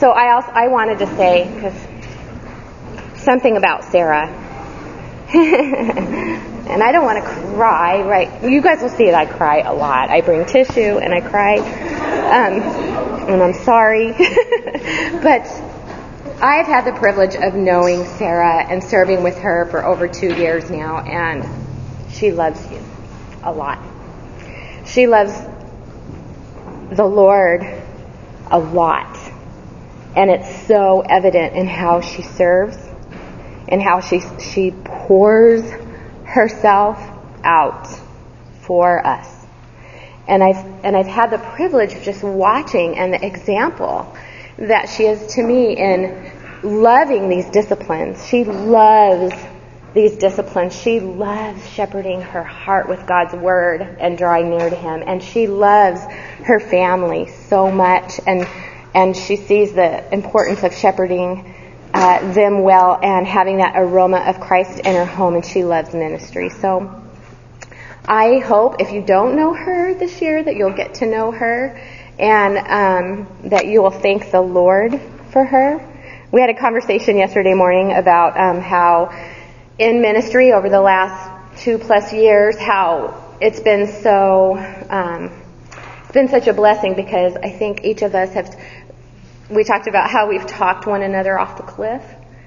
so I also I wanted to say because something about Sarah, and I don't want to cry. Right? You guys will see that I cry a lot. I bring tissue and I cry, um, and I'm sorry, but I've had the privilege of knowing Sarah and serving with her for over two years now, and she loves you a lot. She loves the Lord a lot. And it's so evident in how she serves and how she, she pours herself out for us. And I've, and I've had the privilege of just watching and the example that she is to me in loving these disciplines. She loves these disciplines. She loves shepherding her heart with God's word and drawing near to Him. And she loves her family so much. And, and she sees the importance of shepherding uh, them well and having that aroma of Christ in her home. And she loves ministry. So I hope if you don't know her this year that you'll get to know her and um, that you will thank the Lord for her. We had a conversation yesterday morning about um, how in ministry over the last two plus years, how it's been so, um, it's been such a blessing because I think each of us have, we talked about how we've talked one another off the cliff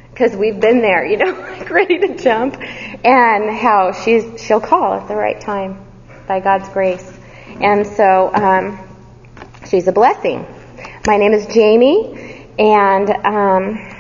because we've been there, you know, like ready to jump, and how she's she'll call at the right time by God's grace, and so um, she's a blessing. My name is Jamie, and um,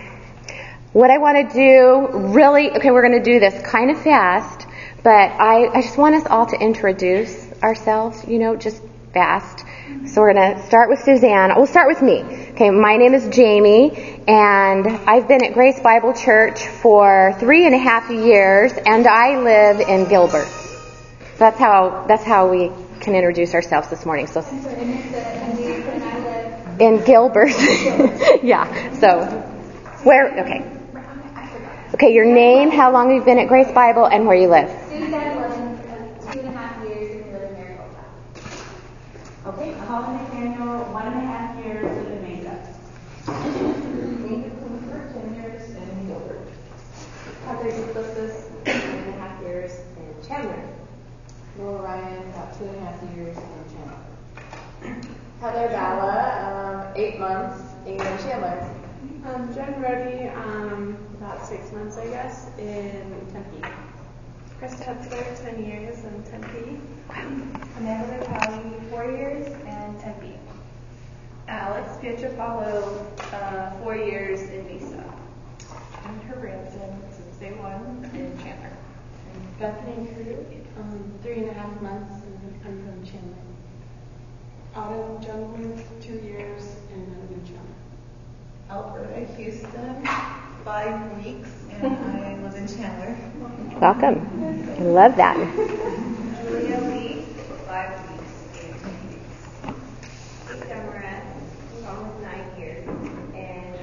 what I want to do really, okay, we're going to do this kind of fast, but I, I just want us all to introduce ourselves, you know, just fast. So we're going to start with Suzanne. We'll start with me. Okay, my name is Jamie, and I've been at Grace Bible Church for three and a half years, and I live in Gilbert. That's how that's how we can introduce ourselves this morning. So in Gilbert, yeah. So where? Okay. Okay, your name, how long you've been at Grace Bible, and where you live. Susan, living two and a half years, and live in Maricopa. Holly McDaniel, one and a half years, in Mesa. Amy Klumpert, ten years, in Gilbert. Heather Duplessis, one and a half years in Chandler. Laura Ryan, about two and a half years, in Chandler. Heather Bala, um, eight months in Chandler. Um, Jen Reddy, um, about six months, I guess, in Tempe. Krista Hetzler, 10 years in Tempe. Amanda Vitale, four years, and Tempe. Alex Pietrapalo, uh, four years in Mesa. And her Branson, since day one, in Chandler. And Bethany Crew, um, three and a half months, and I'm from Chandler. Autumn Junwood, two years, and I live in Chandler. Alberta Houston, five weeks, and I live in Chandler. Welcome. I love that. Five weeks in Twin Peaks. Lisa Moran, almost nine years, and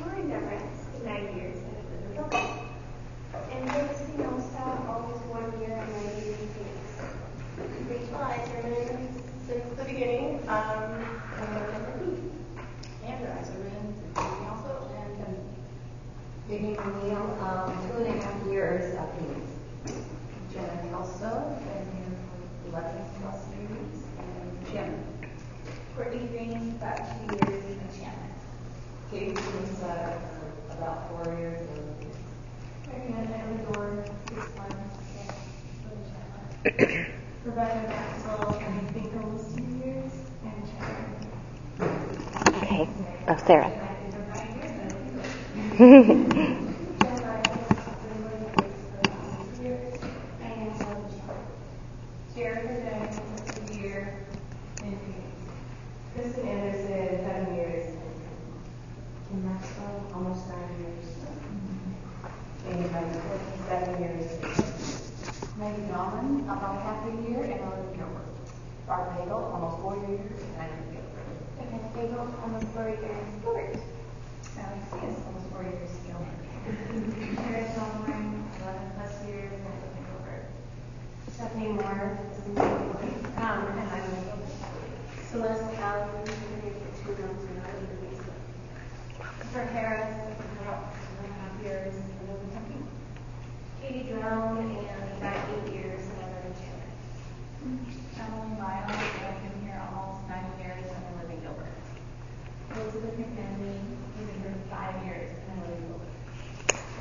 Lauren Demarest, nine years, and live in Gilbert. And Liz Spinoza, almost one year, and I live in Phoenix. Rachel Eiserman, since the beginning, um, and I live in Tempe. Andrew Eiserman, Tempe also, and Tempe. Vicky O'Neill, um, two and a half years at Phoenix. Jenna Kelso, been here for 11 plus years, and Jim. Courtney Green, about two years in Chandler. Katie Smith, for about four years, in Marianne Amador, six months, and live in Chandler. Rebecca Maxwell, I think almost two years, and Chandler. Okay. Oh, Sarah. Jared Hernandez, a year in Phoenix. Kristen Anderson, seven years. Kim Maxwell, almost nine years. Amy Michael, seven years. Maggie Dahlman, about half a year, and I live in Gilbert. Barb Hagel, almost four years, and I live in Gilbert. Diana Bagel, almost four years in Gilbert. Alex Yes, almost four years. Gilbert. Karen Tomlin, eleven plus years, and I live in Gilbert. Stephanie Moore, um, and I live in Gilbert. Celeste Allen, been here for two months, and I live in Mesa.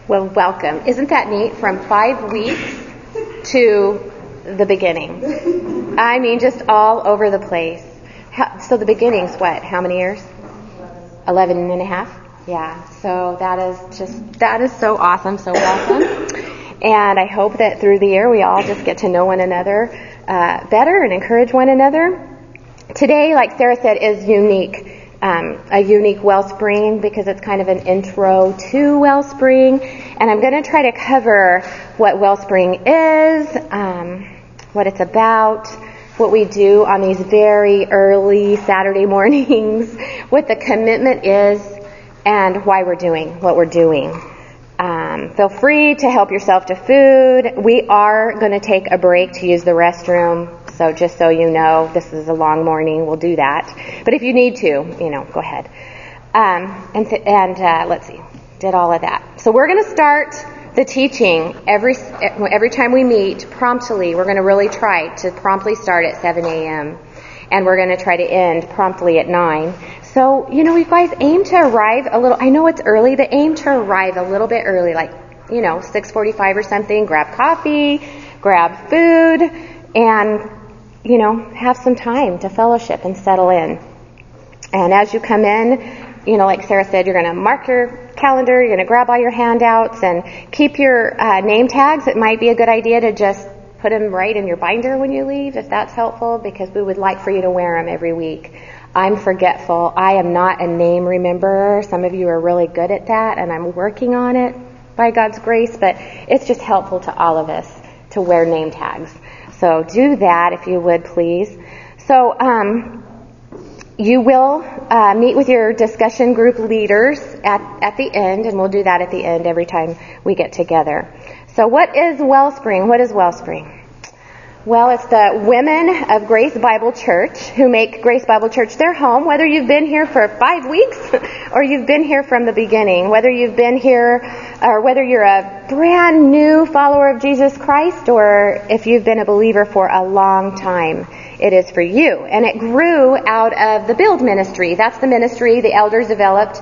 Well, welcome. Isn't that neat? From five weeks to the beginning. I mean, just all over the place. So the beginning's what? How many years? Eleven and a half? Yeah. So that is just, that is so awesome. So welcome. And I hope that through the year we all just get to know one another uh, better and encourage one another. Today, like Sarah said, is unique. Um, a unique wellspring because it's kind of an intro to wellspring. And I'm going to try to cover what wellspring is, um, what it's about, what we do on these very early Saturday mornings, what the commitment is, and why we're doing what we're doing. Um, feel free to help yourself to food. We are going to take a break to use the restroom. So just so you know, this is a long morning. We'll do that. But if you need to, you know, go ahead. Um, and th- and uh, let's see, did all of that. So we're going to start the teaching every every time we meet promptly. We're going to really try to promptly start at 7 a.m. and we're going to try to end promptly at 9. So you know, you guys aim to arrive a little. I know it's early, but aim to arrive a little bit early, like you know, 6:45 or something. Grab coffee, grab food, and you know, have some time to fellowship and settle in. And as you come in, you know, like Sarah said, you're going to mark your calendar, you're going to grab all your handouts and keep your uh, name tags. It might be a good idea to just put them right in your binder when you leave, if that's helpful, because we would like for you to wear them every week. I'm forgetful. I am not a name rememberer. Some of you are really good at that, and I'm working on it by God's grace, but it's just helpful to all of us to wear name tags. So do that if you would, please. So um, you will uh, meet with your discussion group leaders at, at the end, and we'll do that at the end every time we get together. So what is Wellspring? What is Wellspring? Well, it's the women of Grace Bible Church who make Grace Bible Church their home, whether you've been here for five weeks or you've been here from the beginning, whether you've been here or whether you're a brand new follower of Jesus Christ or if you've been a believer for a long time. It is for you. And it grew out of the Build ministry. That's the ministry the elders developed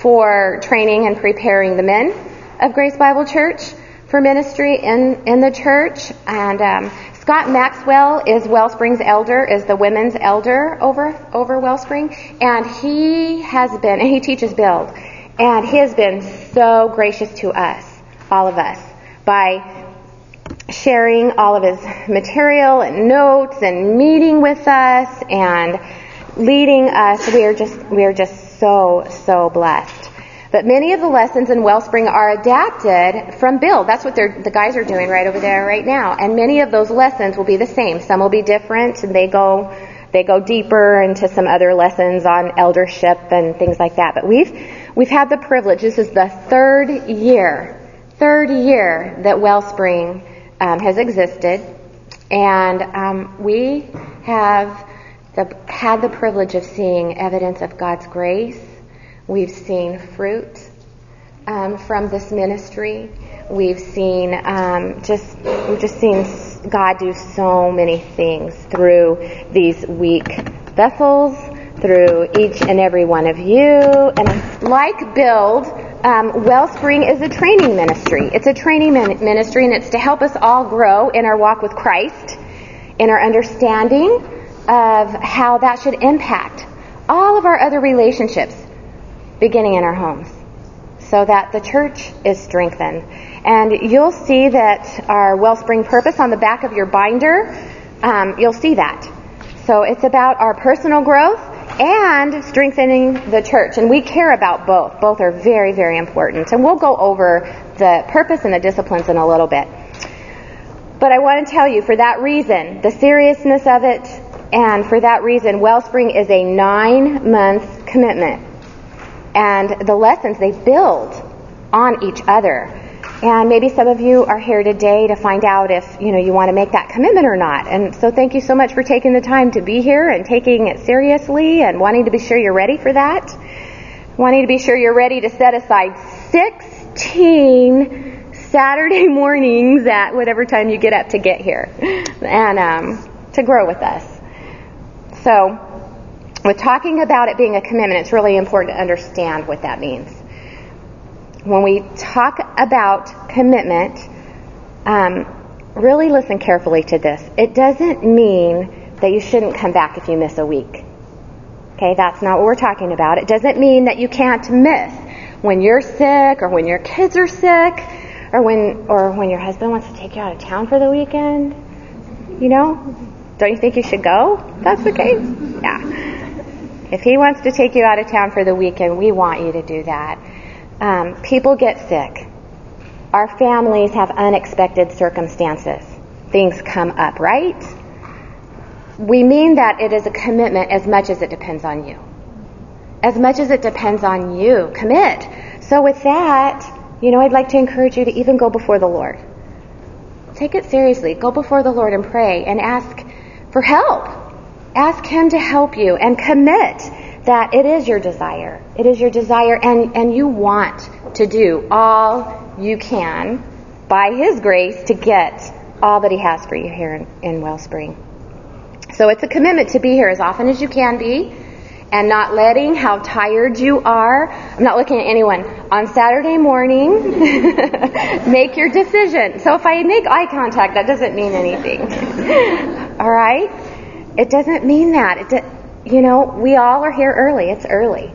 for training and preparing the men of Grace Bible Church for ministry in, in the church. And um, Scott Maxwell is Wellspring's elder, is the women's elder over over Wellspring, and he has been, and he teaches build, and he has been so gracious to us, all of us, by sharing all of his material and notes and meeting with us and leading us. We are just we are just so so blessed. But many of the lessons in Wellspring are adapted from Build. That's what the guys are doing right over there right now. And many of those lessons will be the same. Some will be different and they go, they go deeper into some other lessons on eldership and things like that. But we've, we've had the privilege, this is the third year, third year that Wellspring um, has existed. And um, we have the, had the privilege of seeing evidence of God's grace We've seen fruit um, from this ministry. We've seen um, just we've just seen God do so many things through these weak vessels, through each and every one of you. And like Build, um, Wellspring is a training ministry. It's a training ministry, and it's to help us all grow in our walk with Christ, in our understanding of how that should impact all of our other relationships beginning in our homes so that the church is strengthened. And you'll see that our Wellspring purpose on the back of your binder, um, you'll see that. So it's about our personal growth and strengthening the church. And we care about both. Both are very, very important. And we'll go over the purpose and the disciplines in a little bit. But I want to tell you, for that reason, the seriousness of it, and for that reason, Wellspring is a nine month commitment and the lessons they build on each other. And maybe some of you are here today to find out if, you know, you want to make that commitment or not. And so thank you so much for taking the time to be here and taking it seriously and wanting to be sure you're ready for that. Wanting to be sure you're ready to set aside 16 Saturday mornings at whatever time you get up to get here and um, to grow with us. So with talking about it being a commitment, it's really important to understand what that means. when we talk about commitment, um, really listen carefully to this. It doesn't mean that you shouldn't come back if you miss a week. Okay, that's not what we're talking about. It doesn't mean that you can't miss when you're sick or when your kids are sick or when or when your husband wants to take you out of town for the weekend. You know? Don't you think you should go? That's okay. Yeah. If he wants to take you out of town for the weekend, we want you to do that. Um, people get sick. Our families have unexpected circumstances. Things come up, right? We mean that it is a commitment as much as it depends on you. As much as it depends on you. Commit. So with that, you know, I'd like to encourage you to even go before the Lord. Take it seriously. Go before the Lord and pray and ask for help. Ask Him to help you and commit that it is your desire. It is your desire and, and you want to do all you can by His grace to get all that He has for you here in, in Wellspring. So it's a commitment to be here as often as you can be and not letting how tired you are. I'm not looking at anyone. On Saturday morning, make your decision. So if I make eye contact, that doesn't mean anything. all right? It doesn't mean that. It do, you know, we all are here early. It's early.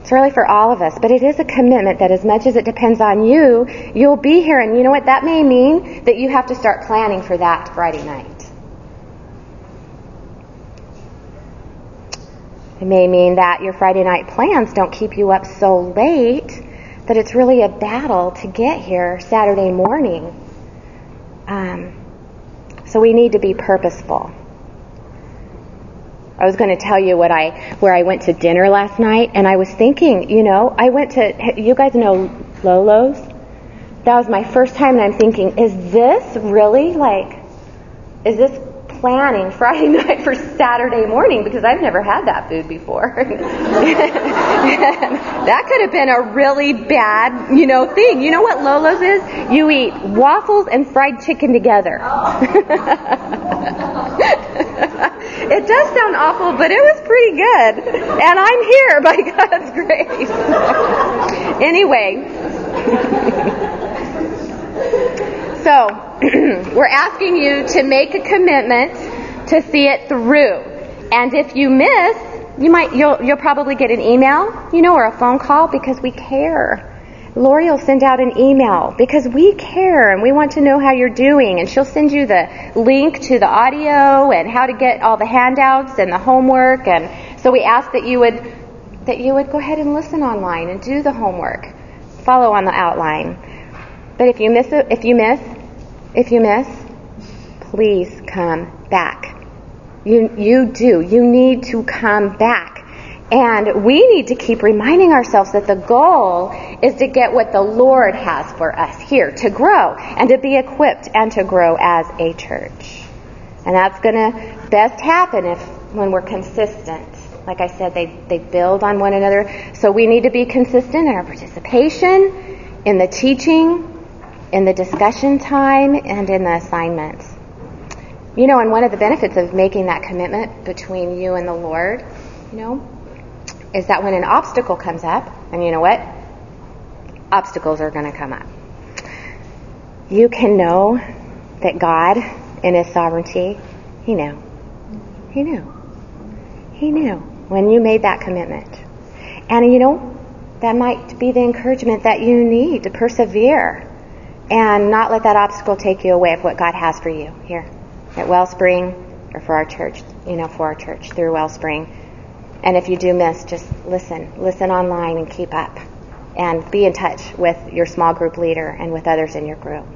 It's early for all of us, but it is a commitment that as much as it depends on you, you'll be here. And you know what? That may mean that you have to start planning for that Friday night. It may mean that your Friday night plans don't keep you up so late that it's really a battle to get here Saturday morning. Um, so we need to be purposeful. I was going to tell you what I where I went to dinner last night, and I was thinking, you know, I went to you guys know Lolo's. That was my first time, and I'm thinking, is this really like, is this planning Friday night for Saturday morning because I've never had that food before. that could have been a really bad, you know, thing. You know what Lolo's is? You eat waffles and fried chicken together. it does sound awful, but it was pretty good. And I'm here by God's grace. anyway. So, we're asking you to make a commitment to see it through. And if you miss, you might you'll you'll probably get an email, you know, or a phone call because we care. Lori will send out an email because we care and we want to know how you're doing and she'll send you the link to the audio and how to get all the handouts and the homework and so we ask that you would that you would go ahead and listen online and do the homework. Follow on the outline. But if you miss it, if you miss, if you miss, please come back. You, you do. You need to come back. And we need to keep reminding ourselves that the goal is to get what the Lord has for us here, to grow and to be equipped and to grow as a church. And that's going to best happen if when we're consistent. Like I said, they, they build on one another. So we need to be consistent in our participation, in the teaching, in the discussion time, and in the assignments. You know, and one of the benefits of making that commitment between you and the Lord, you know, is that when an obstacle comes up, and you know what? Obstacles are going to come up. You can know that God, in His sovereignty, He knew. He knew. He knew when you made that commitment. And you know, that might be the encouragement that you need to persevere and not let that obstacle take you away of what God has for you here at Wellspring or for our church, you know, for our church through Wellspring. And if you do miss, just listen. Listen online and keep up. And be in touch with your small group leader and with others in your group.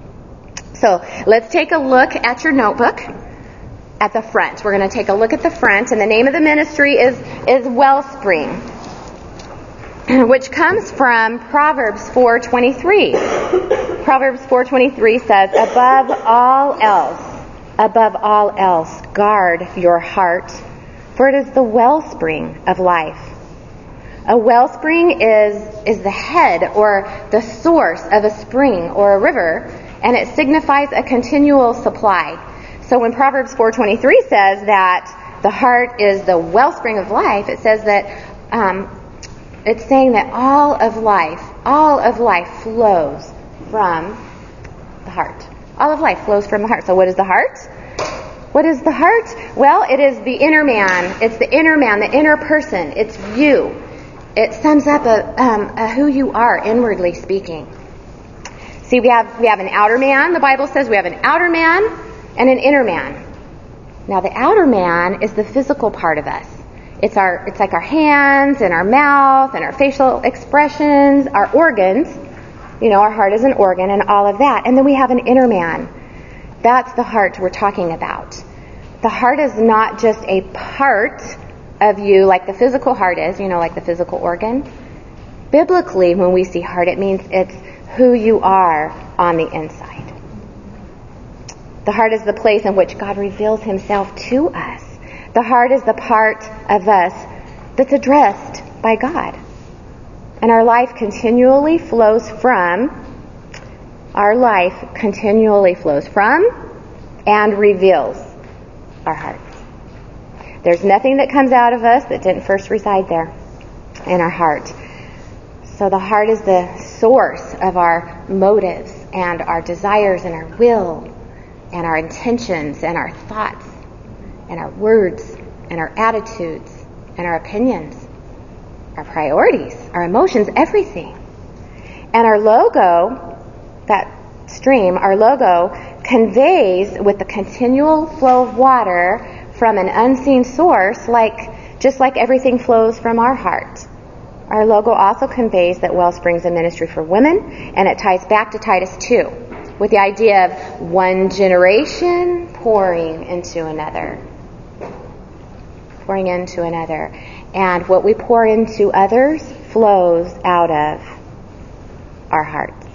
So let's take a look at your notebook at the front. We're going to take a look at the front, and the name of the ministry is, is Wellspring, which comes from Proverbs 4.23. Proverbs 4.23 says, Above all else, above all else, guard your heart for it is the wellspring of life. A wellspring is, is the head or the source of a spring or a river, and it signifies a continual supply. So when Proverbs 4.23 says that the heart is the wellspring of life, it says that um, It's saying that all of life, all of life flows from the heart. All of life flows from the heart. So what is the heart? What is the heart? Well, it is the inner man. It's the inner man, the inner person. It's you. It sums up a, um, a who you are inwardly speaking. See, we have we have an outer man. The Bible says we have an outer man and an inner man. Now, the outer man is the physical part of us. It's our it's like our hands and our mouth and our facial expressions, our organs. You know, our heart is an organ and all of that. And then we have an inner man. That's the heart we're talking about. The heart is not just a part of you like the physical heart is, you know, like the physical organ. Biblically, when we see heart, it means it's who you are on the inside. The heart is the place in which God reveals himself to us. The heart is the part of us that's addressed by God. And our life continually flows from, our life continually flows from and reveals our hearts. There's nothing that comes out of us that didn't first reside there in our heart. So the heart is the source of our motives and our desires and our will and our intentions and our thoughts and our words and our attitudes and our opinions, our priorities, our emotions, everything. And our logo, that stream, our logo conveys with the continual flow of water from an unseen source, like just like everything flows from our heart. Our logo also conveys that Wellspring's a ministry for women, and it ties back to Titus 2 with the idea of one generation pouring into another. Pouring into another. And what we pour into others flows out of our hearts.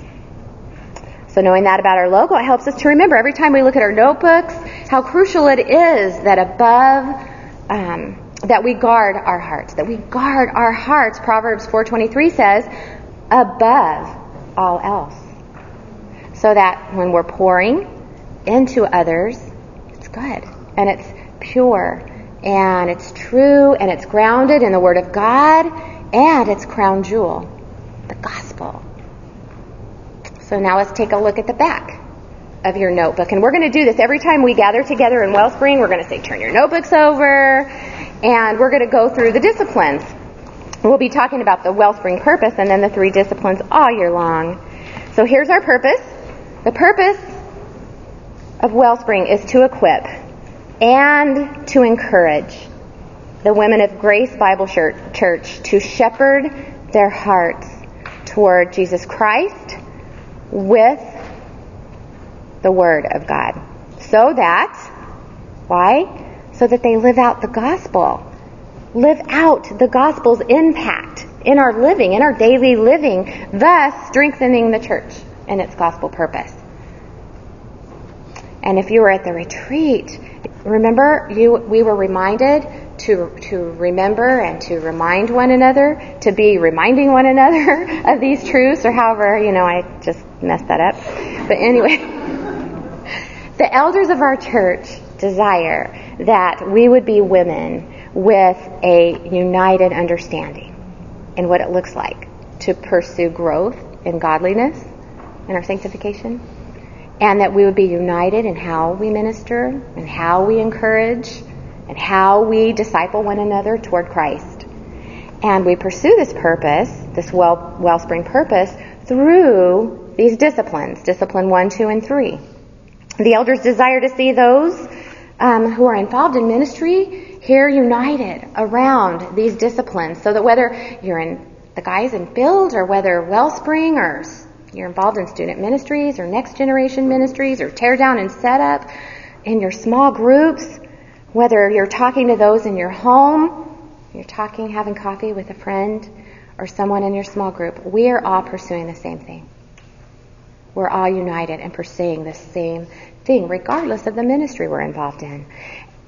So knowing that about our logo, it helps us to remember every time we look at our notebooks how crucial it is that above um, that we guard our hearts, that we guard our hearts. Proverbs 4:23 says, above all else. So that when we're pouring into others, it's good and it's pure and it's true and it's grounded in the word of God and its crown jewel, the gospel. So now let's take a look at the back of your notebook. And we're going to do this every time we gather together in Wellspring. We're going to say, turn your notebooks over and we're going to go through the disciplines. We'll be talking about the wellspring purpose and then the three disciplines all year long. So here's our purpose. The purpose of wellspring is to equip and to encourage the women of Grace Bible Church to shepherd their hearts toward Jesus Christ with the Word of God. So that, why? so that they live out the gospel. Live out the gospel's impact in our living, in our daily living, thus strengthening the church and its gospel purpose. And if you were at the retreat, remember you we were reminded to to remember and to remind one another, to be reminding one another of these truths, or however, you know, I just messed that up. But anyway, the elders of our church desire that we would be women with a united understanding in what it looks like to pursue growth in godliness and our sanctification, and that we would be united in how we minister and how we encourage and how we disciple one another toward Christ. And we pursue this purpose, this well, wellspring purpose, through these disciplines, discipline one, two, and three. The elders desire to see those um, who are involved in ministry here united around these disciplines so that whether you're in the guys in build or whether wellspring or you're involved in student ministries or next generation ministries or tear down and set up in your small groups whether you're talking to those in your home you're talking having coffee with a friend or someone in your small group we are all pursuing the same thing we're all united and pursuing the same thing, regardless of the ministry we're involved in.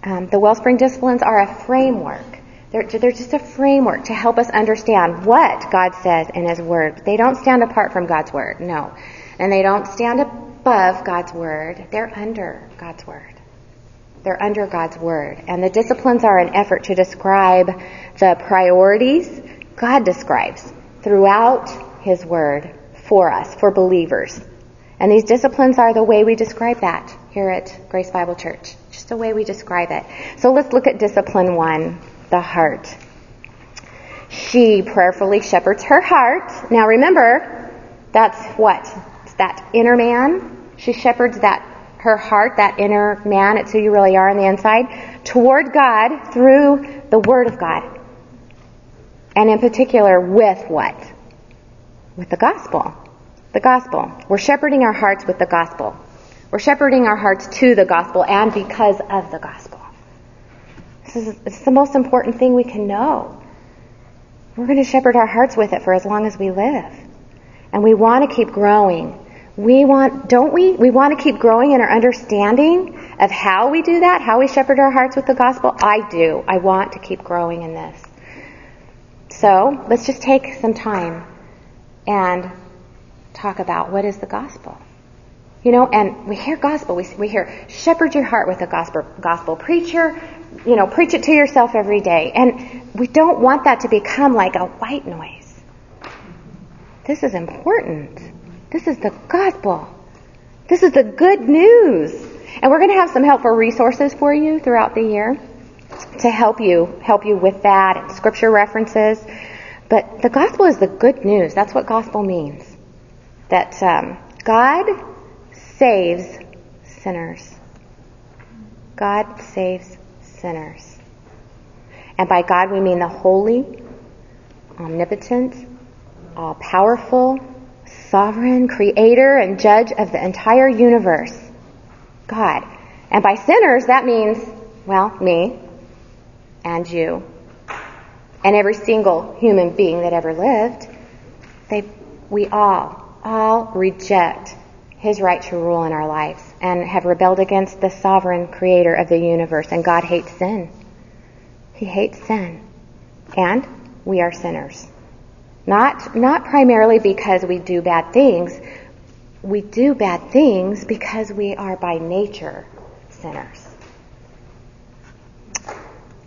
Um, the Wellspring disciplines are a framework. They're, they're just a framework to help us understand what God says in His Word. They don't stand apart from God's Word, no. And they don't stand above God's Word. They're under God's Word. They're under God's Word. And the disciplines are an effort to describe the priorities, God describes throughout His Word for us, for believers. And these disciplines are the way we describe that here at Grace Bible Church. Just the way we describe it. So let's look at discipline one, the heart. She prayerfully shepherds her heart. Now remember, that's what? It's that inner man. She shepherds that her heart, that inner man, it's who you really are on the inside, toward God through the Word of God. And in particular, with what? With the gospel. The gospel. We're shepherding our hearts with the gospel. We're shepherding our hearts to the gospel and because of the gospel. Is it's the most important thing we can know. We're going to shepherd our hearts with it for as long as we live. And we want to keep growing. We want, don't we? We want to keep growing in our understanding of how we do that, how we shepherd our hearts with the gospel. I do. I want to keep growing in this. So let's just take some time and talk about what is the gospel. You know, and we hear gospel, we, we hear shepherd your heart with a gospel, gospel. Preacher, you know, preach it to yourself every day. And we don't want that to become like a white noise. This is important. This is the gospel. This is the good news. And we're going to have some helpful resources for you throughout the year to help you, help you with that and scripture references. But the gospel is the good news. That's what gospel means. That um, God saves sinners. God saves sinners. And by God we mean the holy, omnipotent, all powerful, sovereign, creator, and judge of the entire universe. God. And by sinners, that means, well, me and you and every single human being that ever lived. They, we all, all reject his right to rule in our lives and have rebelled against the sovereign creator of the universe. And God hates sin. He hates sin. And we are sinners. Not, not primarily because we do bad things. We do bad things because we are by nature sinners.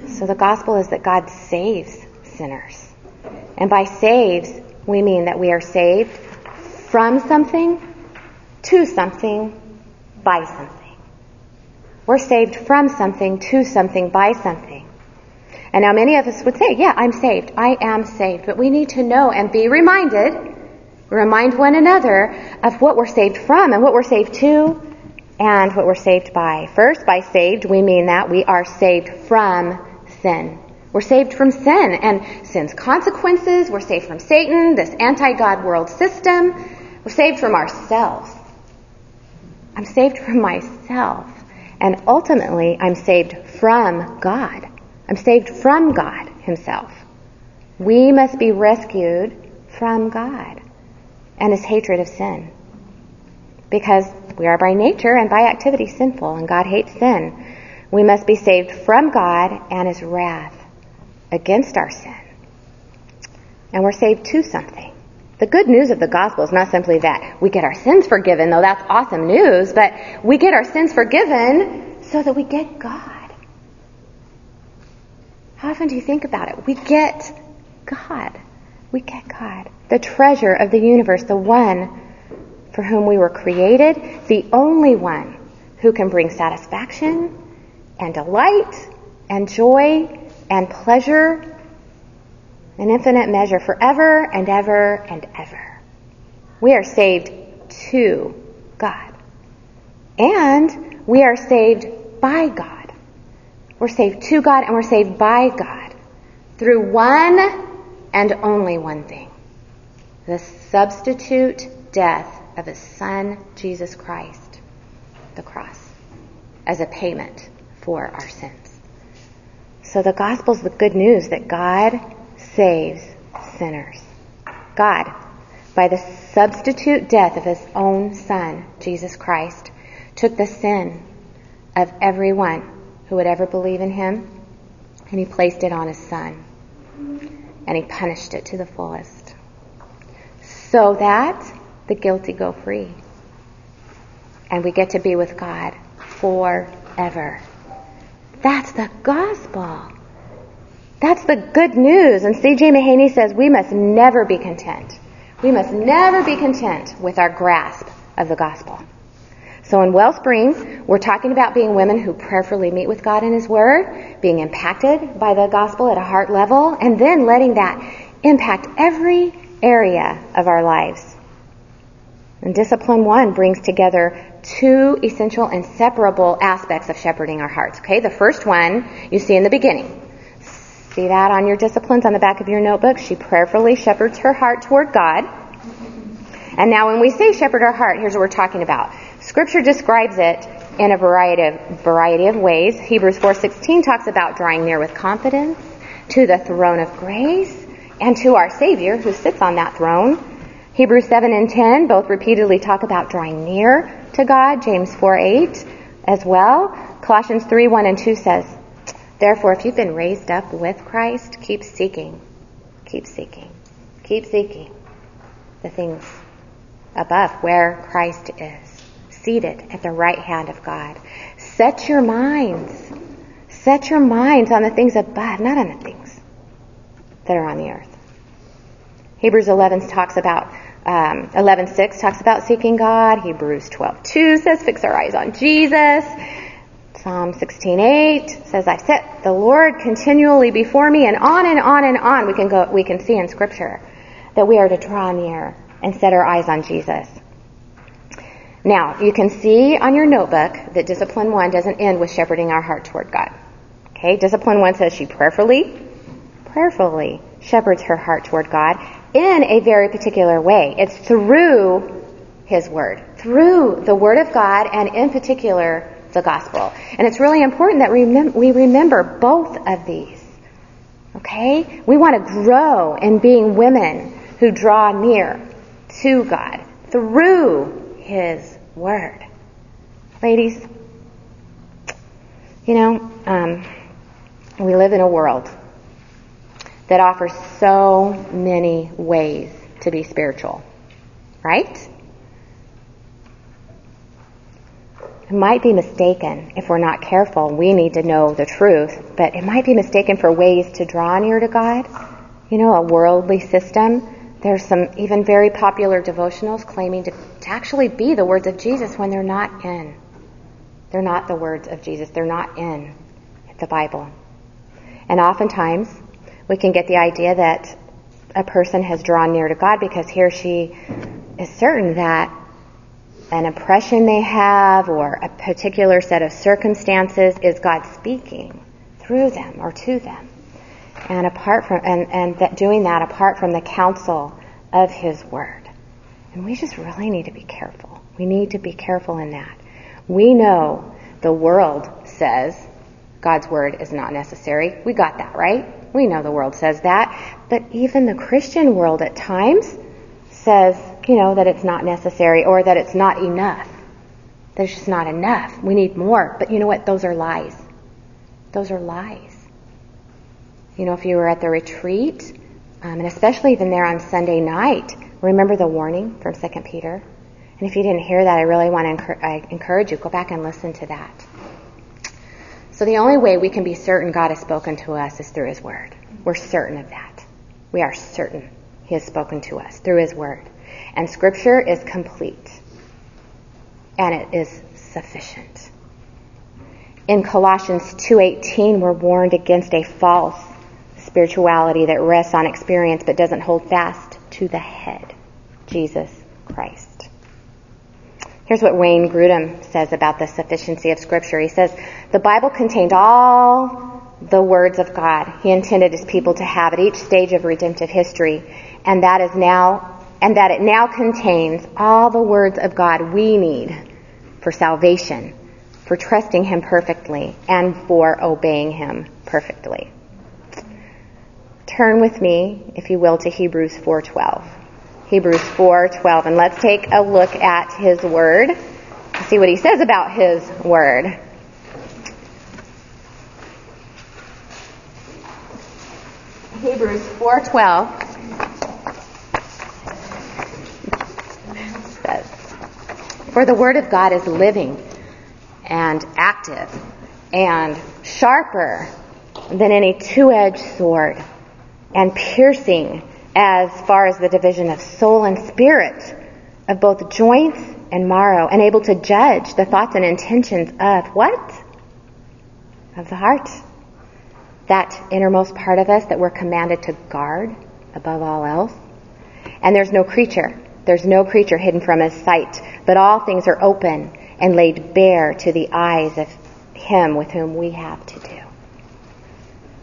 So the gospel is that God saves sinners. And by saves, we mean that we are saved from something, to something, by something. We're saved from something, to something, by something. And now many of us would say, yeah, I'm saved. I am saved. But we need to know and be reminded, remind one another of what we're saved from and what we're saved to and what we're saved by. First, by saved, we mean that we are saved from sin. We're saved from sin and sin's consequences. We're saved from Satan, this anti-God world system. We're saved from ourselves. I'm saved from myself. And ultimately, I'm saved from God. I'm saved from God Himself. We must be rescued from God and His hatred of sin. Because we are by nature and by activity sinful, and God hates sin. We must be saved from God and His wrath against our sin. And we're saved to something. The good news of the gospel is not simply that we get our sins forgiven, though that's awesome news, but we get our sins forgiven so that we get God. How often do you think about it? We get God. We get God. The treasure of the universe, the one for whom we were created, the only one who can bring satisfaction and delight and joy and pleasure in infinite measure forever and ever and ever. We are saved to God. And we are saved by God. We're saved to God and we're saved by God through one and only one thing. The substitute death of His Son, Jesus Christ, the cross, as a payment for our sins. So the gospel is the good news that God saves sinners. God, by the substitute death of his own son, Jesus Christ, took the sin of everyone who would ever believe in him and he placed it on his son. And he punished it to the fullest. So that the guilty go free. And we get to be with God forever. That's the gospel. That's the good news. And C.J. Mahaney says we must never be content. We must never be content with our grasp of the gospel. So in Wellspring, we're talking about being women who prayerfully meet with God in His Word, being impacted by the gospel at a heart level, and then letting that impact every area of our lives. And Discipline 1 brings together two essential and separable aspects of shepherding our hearts. Okay, the first one you see in the beginning. See that on your disciplines on the back of your notebook? She prayerfully shepherds her heart toward God. And now when we say shepherd our heart, here's what we're talking about. Scripture describes it in a variety of, variety of ways. Hebrews 4.16 talks about drawing near with confidence to the throne of grace and to our Savior who sits on that throne. Hebrews 7 and 10 both repeatedly talk about drawing near to God. James 4:8 as well. Colossians 3:1 and 2 says, Therefore, if you've been raised up with Christ, keep seeking, keep seeking, keep seeking the things above where Christ is, seated at the right hand of God. Set your minds, set your minds on the things above, not on the things that are on the earth. Hebrews 11 talks about um, 11.6 talks about seeking God. Hebrews 12.2 says fix our eyes on Jesus. Psalm 16.8 says I've set the Lord continually before me and on and on and on we can go, we can see in scripture that we are to draw near and set our eyes on Jesus. Now, you can see on your notebook that discipline one doesn't end with shepherding our heart toward God. Okay, discipline one says she prayerfully, prayerfully shepherds her heart toward God in a very particular way. It's through His Word, through the Word of God, and in particular, the Gospel. And it's really important that we remember both of these. Okay? We want to grow in being women who draw near to God through His Word. Ladies, you know, um, we live in a world that offers so many ways to be spiritual. Right? It might be mistaken if we're not careful. We need to know the truth, but it might be mistaken for ways to draw near to God. You know, a worldly system. There's some even very popular devotionals claiming to, to actually be the words of Jesus when they're not in. They're not the words of Jesus. They're not in the Bible. And oftentimes, we can get the idea that a person has drawn near to God because he or she is certain that an impression they have or a particular set of circumstances is God speaking through them or to them. And apart from and, and that doing that apart from the counsel of his word. And we just really need to be careful. We need to be careful in that. We know the world says God's word is not necessary. We got that, right? We know the world says that. But even the Christian world at times says, you know, that it's not necessary or that it's not enough. There's just not enough. We need more. But you know what? Those are lies. Those are lies. You know, if you were at the retreat, um, and especially even there on Sunday night, remember the warning from 2 Peter? And if you didn't hear that, I really want to I encourage you, go back and listen to that. So the only way we can be certain God has spoken to us is through His Word. We're certain of that. We are certain He has spoken to us through His Word. And Scripture is complete. And it is sufficient. In Colossians 2.18, we're warned against a false spirituality that rests on experience but doesn't hold fast to the head, Jesus Christ. Here's what Wayne Grudem says about the sufficiency of Scripture. He says, The Bible contained all the words of God He intended His people to have at each stage of redemptive history, and that is now, and that it now contains all the words of God we need for salvation, for trusting Him perfectly, and for obeying Him perfectly. Turn with me, if you will, to Hebrews 4:12. Hebrews 4:12 and let's take a look at his word see what he says about his word. Hebrews 4:12 "For the word of God is living and active and sharper than any two-edged sword and piercing as far as the division of soul and spirit, of both joints and marrow, and able to judge the thoughts and intentions of what? Of the heart. That innermost part of us that we're commanded to guard above all else. And there's no creature, there's no creature hidden from his sight, but all things are open and laid bare to the eyes of him with whom we have to do.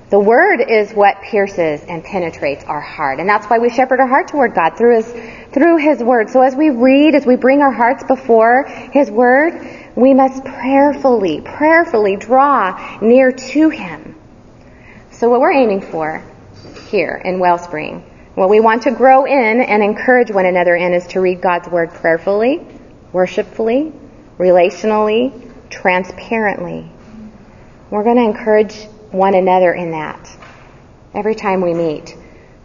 The word is what pierces and penetrates our heart. And that's why we shepherd our heart toward God through his, through his word. So as we read, as we bring our hearts before his word, we must prayerfully, prayerfully draw near to him. So what we're aiming for here in Wellspring, what we want to grow in and encourage one another in is to read God's word prayerfully, worshipfully, relationally, transparently. We're going to encourage one another in that every time we meet.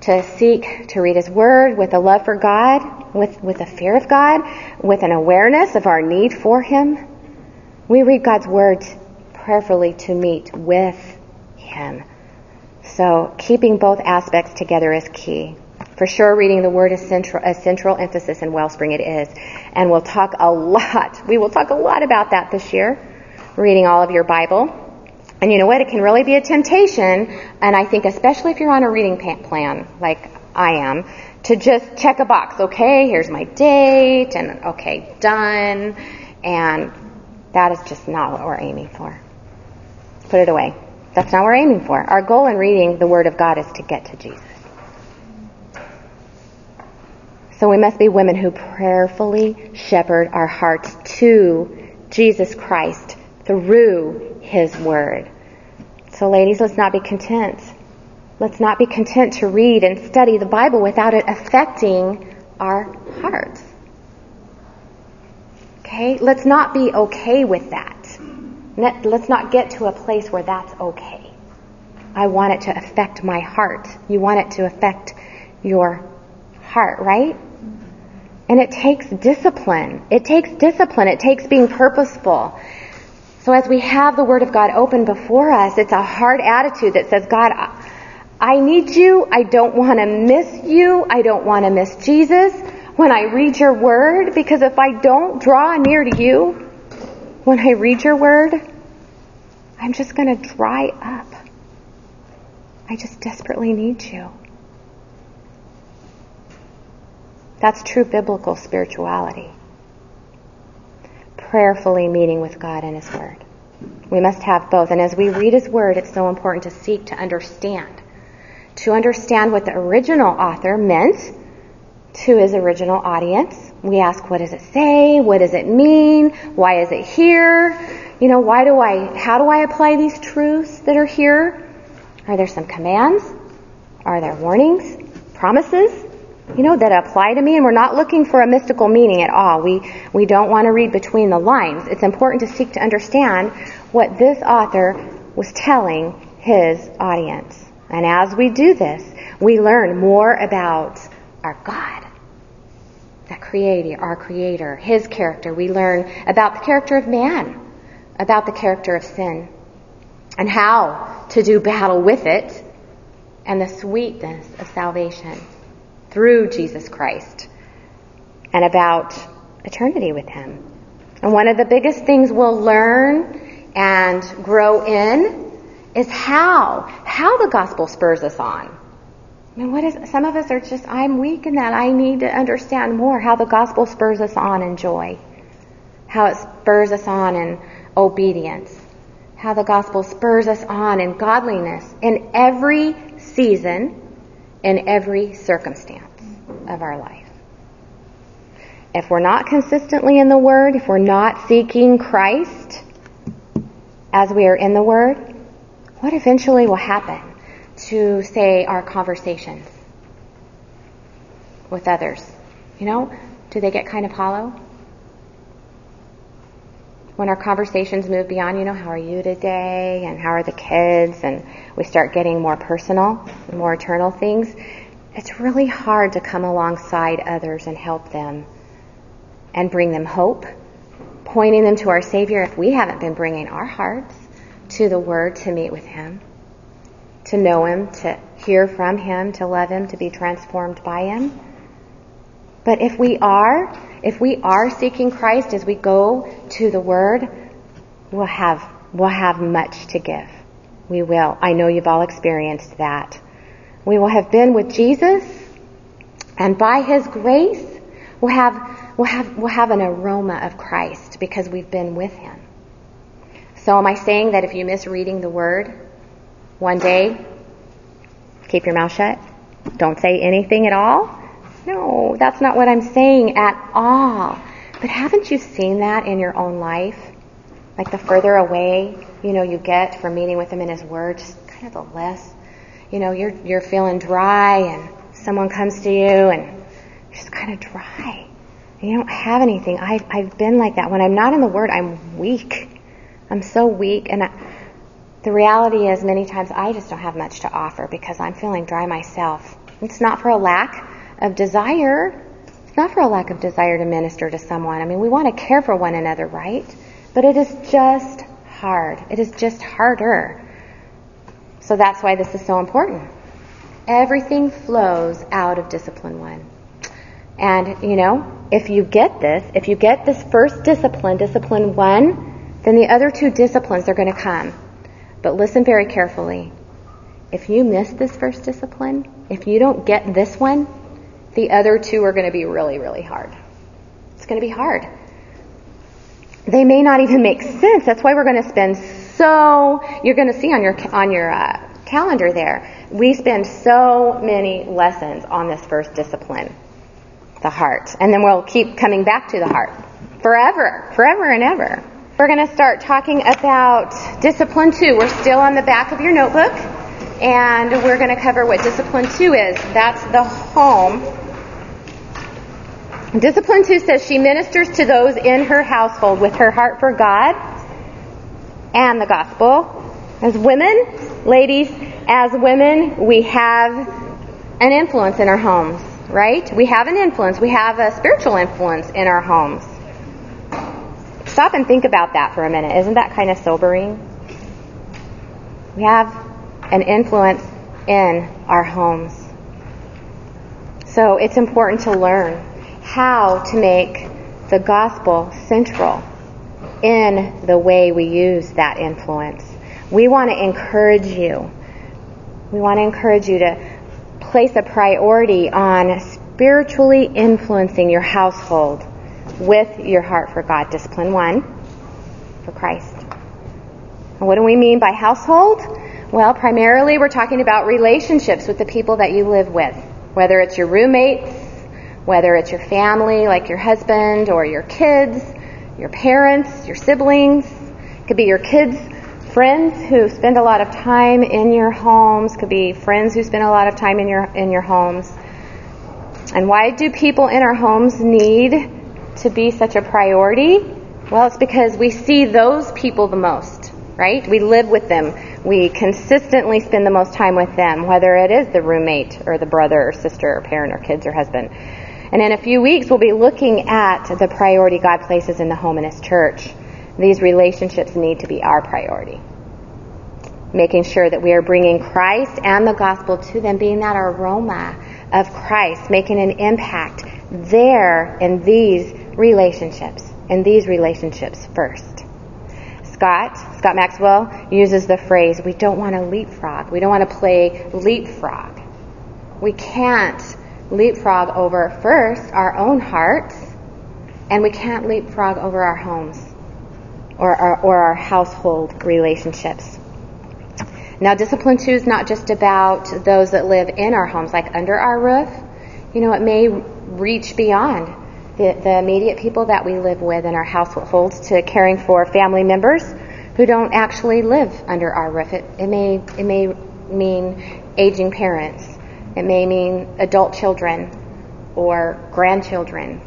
To seek to read His Word with a love for God, with, with a fear of God, with an awareness of our need for Him. We read God's Word prayerfully to meet with Him. So keeping both aspects together is key. For sure, reading the Word is central, a central emphasis in Wellspring. It is. And we'll talk a lot. We will talk a lot about that this year. Reading all of your Bible. And you know what? It can really be a temptation, and I think especially if you're on a reading plan, like I am, to just check a box. Okay, here's my date, and okay, done. And that is just not what we're aiming for. Put it away. That's not what we're aiming for. Our goal in reading the Word of God is to get to Jesus. So we must be women who prayerfully shepherd our hearts to Jesus Christ through His Word. So ladies, let's not be content. Let's not be content to read and study the Bible without it affecting our hearts. Okay? Let's not be okay with that. Let's not get to a place where that's okay. I want it to affect my heart. You want it to affect your heart, right? And it takes discipline. It takes discipline. It takes being purposeful. So as we have the Word of God open before us, it's a hard attitude that says, God, I need you. I don't want to miss you. I don't want to miss Jesus when I read your Word, because if I don't draw near to you when I read your Word, I'm just going to dry up. I just desperately need you. That's true biblical spirituality prayerfully meeting with God and His Word. We must have both. And as we read His Word, it's so important to seek to understand. To understand what the original author meant to his original audience. We ask, what does it say? What does it mean? Why is it here? You know, why do I, how do I apply these truths that are here? Are there some commands? Are there warnings? Promises? You know, that apply to me, and we're not looking for a mystical meaning at all. We, we don't want to read between the lines. It's important to seek to understand what this author was telling his audience. And as we do this, we learn more about our God, that creator, our creator, his character. We learn about the character of man, about the character of sin, and how to do battle with it, and the sweetness of salvation through Jesus Christ and about eternity with Him. And one of the biggest things we'll learn and grow in is how, how the gospel spurs us on. I mean, what is, some of us are just, I'm weak in that. I need to understand more how the gospel spurs us on in joy. How it spurs us on in obedience. How the gospel spurs us on in godliness in every season in every circumstance of our life. If we're not consistently in the Word, if we're not seeking Christ as we are in the Word, what eventually will happen to, say, our conversations with others? You know, do they get kind of hollow? When our conversations move beyond, you know, how are you today and how are the kids and we start getting more personal, more eternal things, it's really hard to come alongside others and help them and bring them hope, pointing them to our Savior if we haven't been bringing our hearts to the Word to meet with Him. to know Him, to hear from Him, to love Him, to be transformed by Him. But if we are, if we are seeking Christ as we go to the Word, we'll have, we'll have much to give. We will. I know you've all experienced that. We will have been with Jesus, and by His grace, we'll have, we'll have, we'll have an aroma of Christ because we've been with Him. So am I saying that if you miss reading the Word one day, keep your mouth shut? Don't say anything at all? No, that's not what I'm saying at all. But haven't you seen that in your own life? Like the further away, you know, you get from meeting with him in his word, just kind of the less, you know, you're you're feeling dry and someone comes to you and you're just kind of dry. And you don't have anything. I I've been like that. When I'm not in the word, I'm weak. I'm so weak and I, the reality is many times I just don't have much to offer because I'm feeling dry myself. It's not for a lack of desire. It's not for a lack of desire to minister to someone. I mean, we want to care for one another, right? But it is just hard. It is just harder. So that's why this is so important. Everything flows out of discipline one. And, you know, if you get this, if you get this first discipline, discipline one, then the other two disciplines are going to come. But listen very carefully. If you miss this first discipline, if you don't get this one, the other two are going to be really, really hard. It's going to be hard. They may not even make sense. That's why we're going to spend so. You're going to see on your on your uh, calendar there. We spend so many lessons on this first discipline, the heart, and then we'll keep coming back to the heart forever, forever and ever. We're going to start talking about discipline two. We're still on the back of your notebook, and we're going to cover what discipline two is. That's the home Discipline 2 says she ministers to those in her household with her heart for God and the gospel. As women, ladies, as women, we have an influence in our homes, right? We have an influence. We have a spiritual influence in our homes. Stop and think about that for a minute. Isn't that kind of sobering? We have an influence in our homes. So it's important to learn how to make the gospel central in the way we use that influence. We want to encourage you. We want to encourage you to place a priority on spiritually influencing your household with your heart for God. Discipline one, for Christ. And what do we mean by household? Well, primarily we're talking about relationships with the people that you live with, whether it's your roommates, whether it's your family, like your husband, or your kids, your parents, your siblings. It could be your kids' friends who spend a lot of time in your homes. it Could be friends who spend a lot of time in your in your homes. And why do people in our homes need to be such a priority? Well, it's because we see those people the most, right? We live with them. We consistently spend the most time with them, whether it is the roommate or the brother or sister or parent or kids or husband. And in a few weeks, we'll be looking at the priority God places in the home His church. These relationships need to be our priority. Making sure that we are bringing Christ and the gospel to them, being that aroma of Christ, making an impact there in these relationships, in these relationships first. Scott, Scott Maxwell uses the phrase, we don't want to leapfrog. We don't want to play leapfrog. We can't leapfrog over first our own hearts, and we can't leapfrog over our homes or our, or our household relationships. Now, discipline two is not just about those that live in our homes, like under our roof. You know, it may reach beyond the, the immediate people that we live with in our households to caring for family members who don't actually live under our roof. It, it may it may mean aging parents it may mean adult children or grandchildren.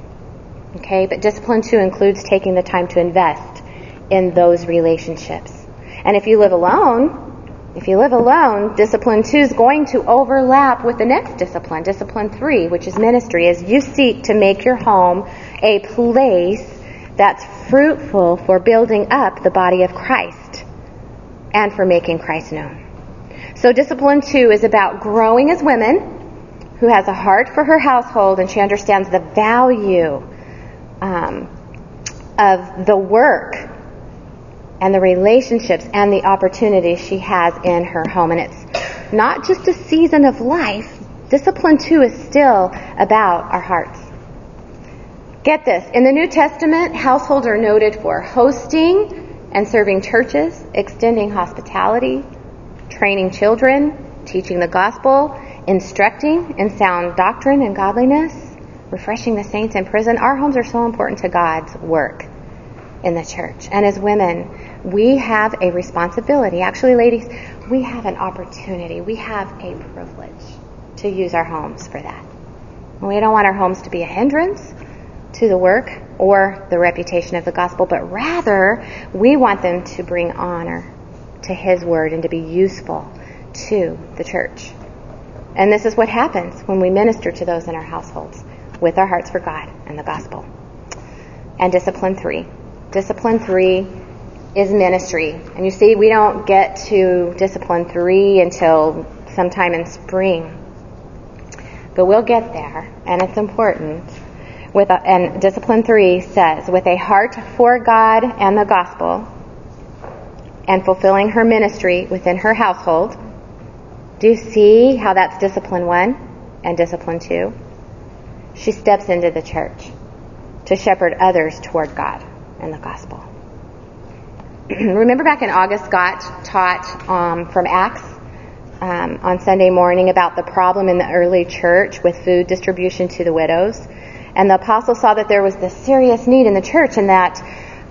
Okay, but discipline two includes taking the time to invest in those relationships. And if you live alone, if you live alone, discipline two is going to overlap with the next discipline, discipline three, which is ministry, as you seek to make your home a place that's fruitful for building up the body of Christ and for making Christ known. So discipline two is about growing as women who has a heart for her household and she understands the value um, of the work and the relationships and the opportunities she has in her home. And it's not just a season of life. Discipline two is still about our hearts. Get this. In the New Testament, households are noted for hosting and serving churches, extending hospitality, training children, teaching the gospel, instructing in sound doctrine and godliness, refreshing the saints in prison. Our homes are so important to God's work in the church. And as women, we have a responsibility. Actually, ladies, we have an opportunity. We have a privilege to use our homes for that. We don't want our homes to be a hindrance to the work or the reputation of the gospel, but rather we want them to bring honor to His word and to be useful to the church. And this is what happens when we minister to those in our households with our hearts for God and the gospel. And discipline three. Discipline three is ministry. And you see, we don't get to discipline three until sometime in spring. But we'll get there, and it's important. With a, and discipline three says, with a heart for God and the gospel, and fulfilling her ministry within her household. Do you see how that's discipline one and discipline two? She steps into the church to shepherd others toward God and the gospel. Remember back in August, Scott taught um, from Acts um, on Sunday morning about the problem in the early church with food distribution to the widows. And the apostle saw that there was this serious need in the church and that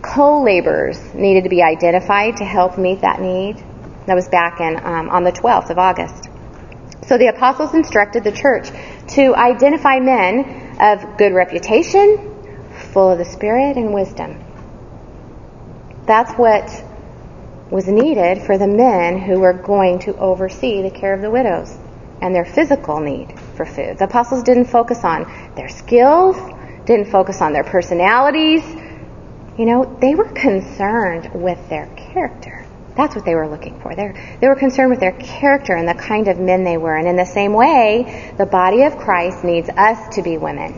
co-laborers needed to be identified to help meet that need. That was back in um, on the 12th of August. So the apostles instructed the church to identify men of good reputation, full of the Spirit and wisdom. That's what was needed for the men who were going to oversee the care of the widows and their physical need for food. The apostles didn't focus on their skills, didn't focus on their personalities. You know, they were concerned with their character. That's what they were looking for. They're, they were concerned with their character and the kind of men they were. And in the same way, the body of Christ needs us to be women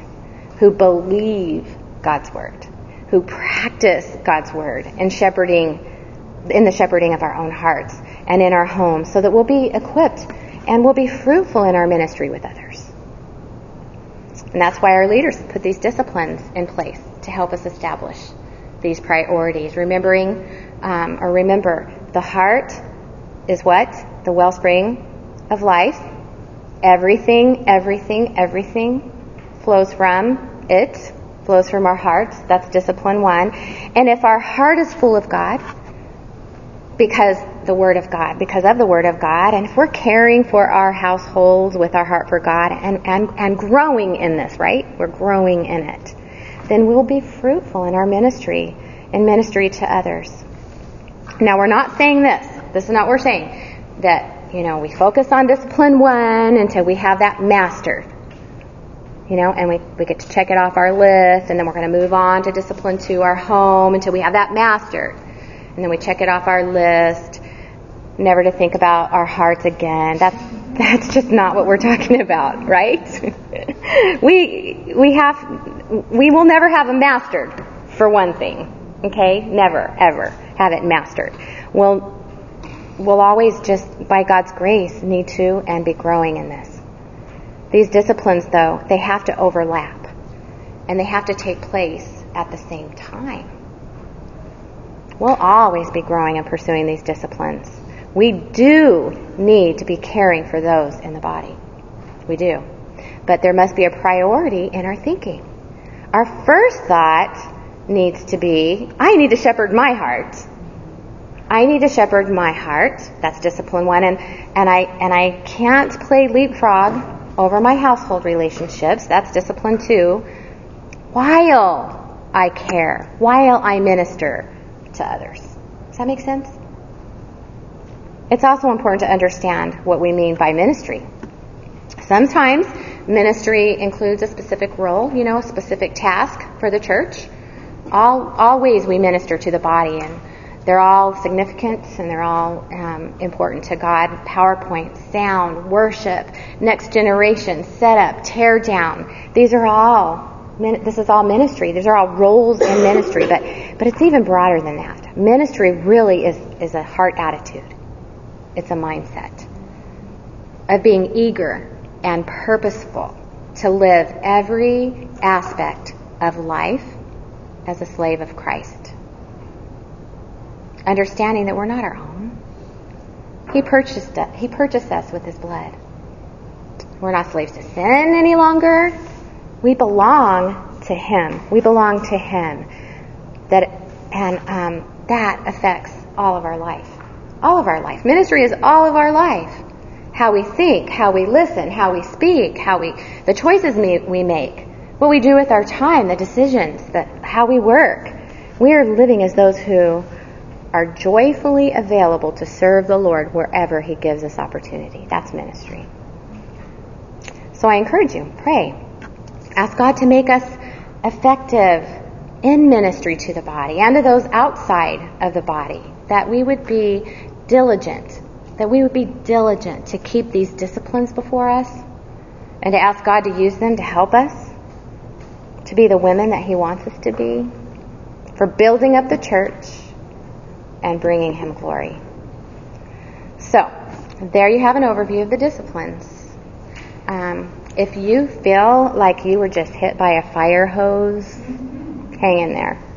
who believe God's word, who practice God's word in shepherding, in the shepherding of our own hearts and in our homes so that we'll be equipped and we'll be fruitful in our ministry with others. And that's why our leaders put these disciplines in place to help us establish these priorities. Remembering, um, or remember, the heart is what? The wellspring of life. Everything, everything, everything flows from it, flows from our hearts. That's discipline one. And if our heart is full of God, because the Word of God, because of the Word of God, and if we're caring for our households with our heart for God and, and, and growing in this, right? We're growing in it. Then we'll be fruitful in our ministry, in ministry to others. Now we're not saying this. This is not what we're saying. That, you know, we focus on discipline one until we have that mastered. You know, and we, we get to check it off our list, and then we're going to move on to discipline two, our home, until we have that mastered and then we check it off our list, never to think about our hearts again. That's that's just not what we're talking about, right? we we have we will never have a mastered for one thing. Okay? Never, ever have it mastered. We'll we'll always just by God's grace need to and be growing in this. These disciplines though, they have to overlap and they have to take place at the same time. We'll always be growing and pursuing these disciplines. We do need to be caring for those in the body. We do. But there must be a priority in our thinking. Our first thought needs to be, I need to shepherd my heart. I need to shepherd my heart. That's discipline one. And, and I, and I can't play leapfrog over my household relationships. That's discipline two. While I care, while I minister, to others. Does that make sense? It's also important to understand what we mean by ministry. Sometimes ministry includes a specific role, you know, a specific task for the church. All, always we minister to the body, and they're all significant and they're all um, important to God. PowerPoint, sound, worship, next generation, setup, tear down. These are all this is all ministry. These are all roles in ministry, but but it's even broader than that. Ministry really is is a heart attitude. It's a mindset of being eager and purposeful to live every aspect of life as a slave of Christ. Understanding that we're not our own. He purchased us, he purchased us with his blood. We're not slaves to sin any longer. We belong to him. We belong to him. That and um, that affects all of our life. All of our life. Ministry is all of our life. How we think, how we listen, how we speak, how we the choices we make, what we do with our time, the decisions, that how we work. We are living as those who are joyfully available to serve the Lord wherever He gives us opportunity. That's ministry. So I encourage you, pray. Ask God to make us effective in ministry to the body and to those outside of the body. That we would be diligent, that we would be diligent to keep these disciplines before us and to ask God to use them to help us to be the women that He wants us to be, for building up the church and bringing Him glory. So, there you have an overview of the disciplines. Um, if you feel like you were just hit by a fire hose, hang in there.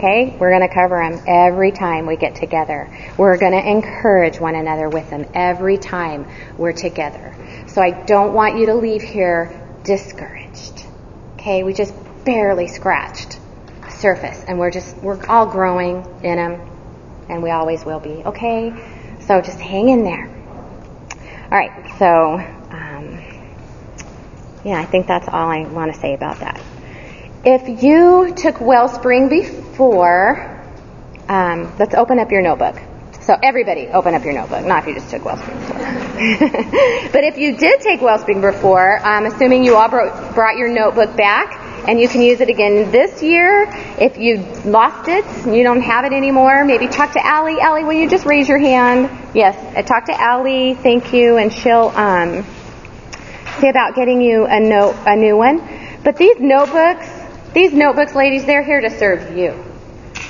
Okay? We're going to cover them every time we get together. We're going to encourage one another with them every time we're together. So I don't want you to leave here discouraged. Okay? We just barely scratched the surface and we're just, we're all growing in them and we always will be. Okay? So just hang in there. All right. So, um, yeah, I think that's all I want to say about that. If you took Wellspring before, um, let's open up your notebook. So everybody, open up your notebook. Not if you just took Wellspring before. but if you did take Wellspring before, I'm assuming you all brought, brought your notebook back, and you can use it again this year. If you lost it, you don't have it anymore, maybe talk to Allie. Allie, will you just raise your hand? Yes, I talk to Allie. Thank you, and she'll um, see about getting you a note, a new one. But these notebooks, these notebooks, ladies, they're here to serve you.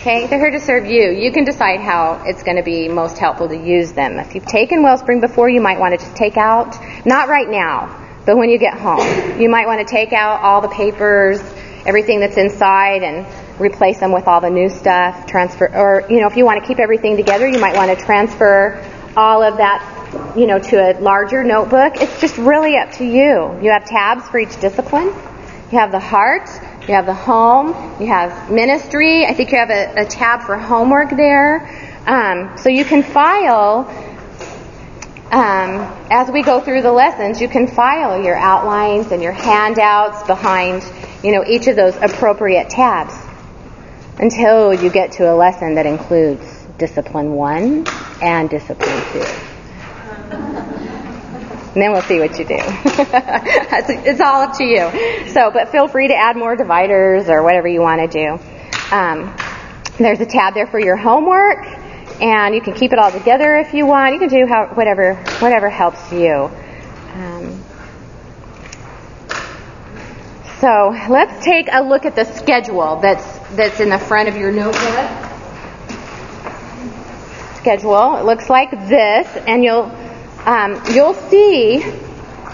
Okay, they're here to serve you. You can decide how it's going to be most helpful to use them. If you've taken Wellspring before, you might want to just take out, not right now, but when you get home. You might want to take out all the papers, everything that's inside, and replace them with all the new stuff. Transfer, or you know, if you want to keep everything together, you might want to transfer all of that, you know, to a larger notebook. It's just really up to you. You have tabs for each discipline. You have the heart. You have the home. You have ministry. I think you have a, a tab for homework there. Um, so you can file um, as we go through the lessons. You can file your outlines and your handouts behind, you know, each of those appropriate tabs until you get to a lesson that includes discipline one and discipline two. And then we'll see what you do. it's all up to you. So, but feel free to add more dividers or whatever you want to do. Um, there's a tab there for your homework, and you can keep it all together if you want. You can do how, whatever whatever helps you. Um, so let's take a look at the schedule that's that's in the front of your notebook. Schedule. It looks like this, and you'll um, you'll see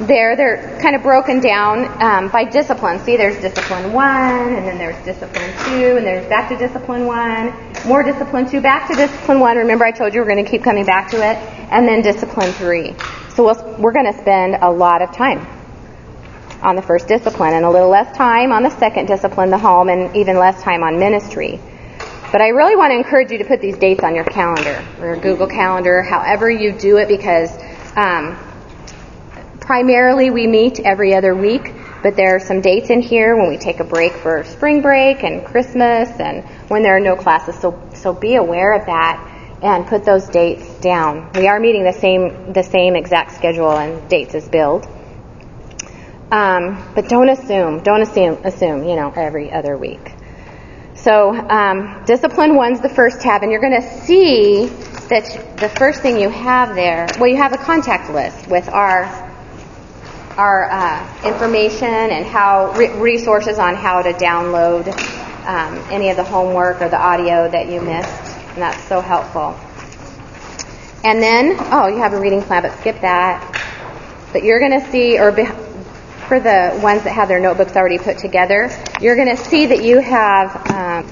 there they're kind of broken down um, by discipline. See, there's discipline one, and then there's discipline two, and there's back to discipline one, more discipline two, back to discipline one. Remember, I told you we're going to keep coming back to it, and then discipline three. So we'll, we're going to spend a lot of time on the first discipline, and a little less time on the second discipline, the home, and even less time on ministry. But I really want to encourage you to put these dates on your calendar or Google Calendar, however you do it, because um, primarily we meet every other week, but there are some dates in here when we take a break for spring break and Christmas and when there are no classes. So, so be aware of that and put those dates down. We are meeting the same, the same exact schedule and dates as Build. Um, but don't assume, don't assume, assume, you know, every other week. So, um, discipline one's the first tab, and you're going to see that the first thing you have there, well, you have a contact list with our our uh, information and how re- resources on how to download um, any of the homework or the audio that you missed, and that's so helpful. And then, oh, you have a reading plan, but skip that. But you're going to see, or be, for the ones that have their notebooks already put together, you're going to see that you have um,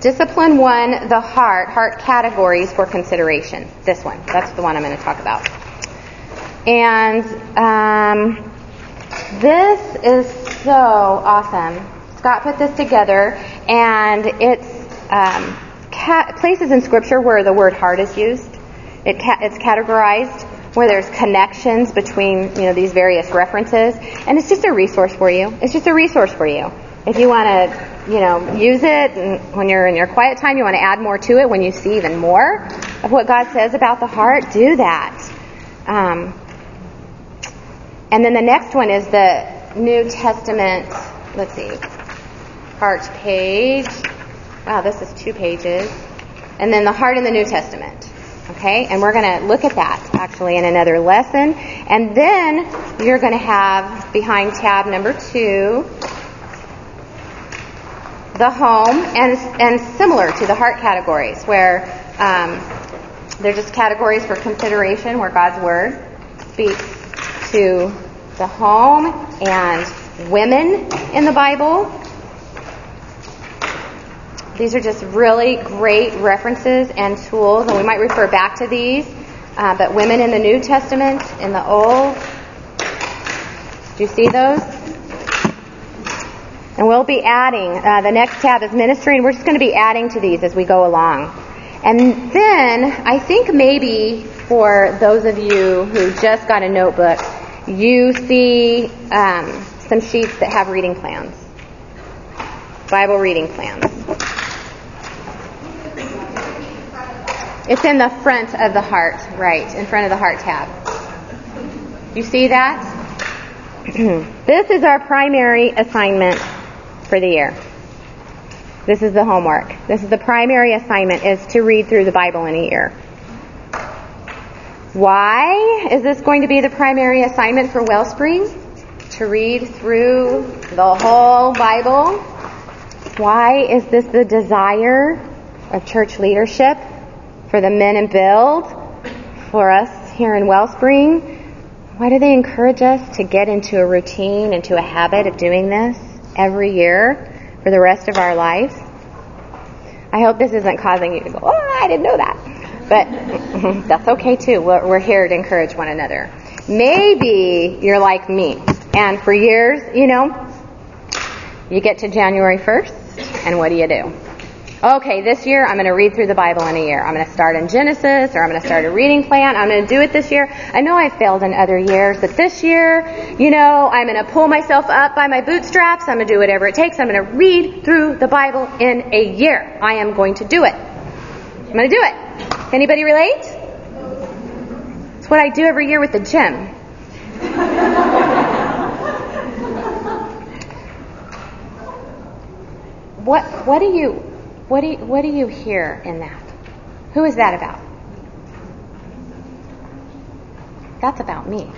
discipline one, the heart, heart categories for consideration. This one, that's the one I'm going to talk about. And um, this is so awesome. Scott put this together, and it's um, ca- places in Scripture where the word heart is used. It ca- it's categorized where there's connections between you know these various references, and it's just a resource for you. It's just a resource for you. If you want to, you know, use it and when you're in your quiet time, you want to add more to it. When you see even more of what God says about the heart, do that. Um, and then the next one is the New Testament. Let's see, heart page. Wow, this is two pages. And then the heart in the New Testament. Okay, and we're going to look at that actually in another lesson. And then you're going to have behind tab number two the home, and and similar to the heart categories, where um, they're just categories for consideration, where God's word speaks to the home and women in the Bible. These are just really great references and tools, and we might refer back to these. Uh, but women in the New Testament, in the Old, do you see those? And we'll be adding, uh, the next tab is ministry, and we're just going to be adding to these as we go along. And then, I think maybe for those of you who just got a notebook, you see um, some sheets that have reading plans, Bible reading plans. It's in the front of the heart, right, in front of the heart tab. You see that? this is our primary assignment for the year. This is the homework. This is the primary assignment is to read through the Bible in a year. Why is this going to be the primary assignment for Wellspring? To read through the whole Bible? Why is this the desire of church leadership for the men in build, for us here in Wellspring? Why do they encourage us to get into a routine, into a habit of doing this every year for the rest of our lives? I hope this isn't causing you to go, oh, I didn't know that. But that's okay too. We're, here to encourage one another. Maybe you're like me. And for years, you know, you get to January 1st, and what do you do? Okay, this year I'm going to read through the Bible in a year. I'm going to start in Genesis, or I'm going to start a reading plan. I'm going to do it this year. I know I failed in other years, but this year, you know, I'm going to pull myself up by my bootstraps. I'm going to do whatever it takes. I'm going to read through the Bible in a year. I am going to do it. I'm going to do it. Anybody relate? It's what I do every year with the gym. what what do you what do you, what do you hear in that? Who is that about? That's about me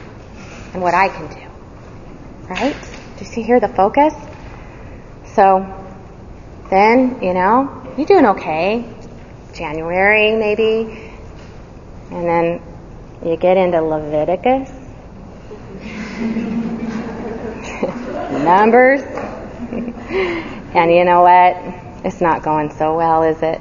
and what I can do. Right? Do you see here the focus? So then, you know, you're doing okay. January maybe. And then you get into Leviticus. Numbers. and you know what? It's not going so well, is it?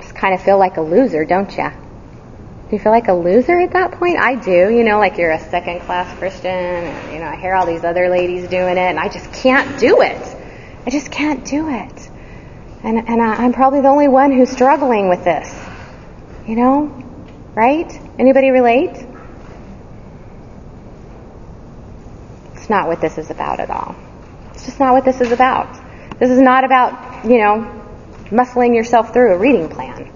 Just kind of feel like a loser, don't you? Do you feel like a loser at that point? I do. You know, like you're a second class Christian, and, you know, I hear all these other ladies doing it, and I just can't do it. I just can't do it. And, and I, I'm probably the only one who's struggling with this. You know? Right? Anybody relate? It's not what this is about at all. Just not what this is about. This is not about, you know, muscling yourself through a reading plan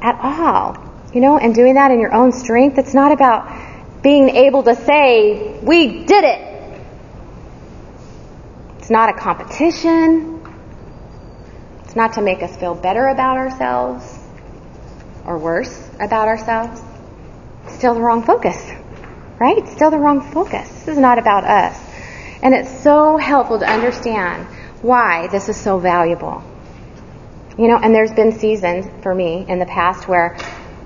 at all. You know, and doing that in your own strength. It's not about being able to say, we did it. It's not a competition. It's not to make us feel better about ourselves or worse about ourselves. It's still the wrong focus, right? Still the wrong focus. This is not about us. And it's so helpful to understand why this is so valuable. You know, and there's been seasons for me in the past where,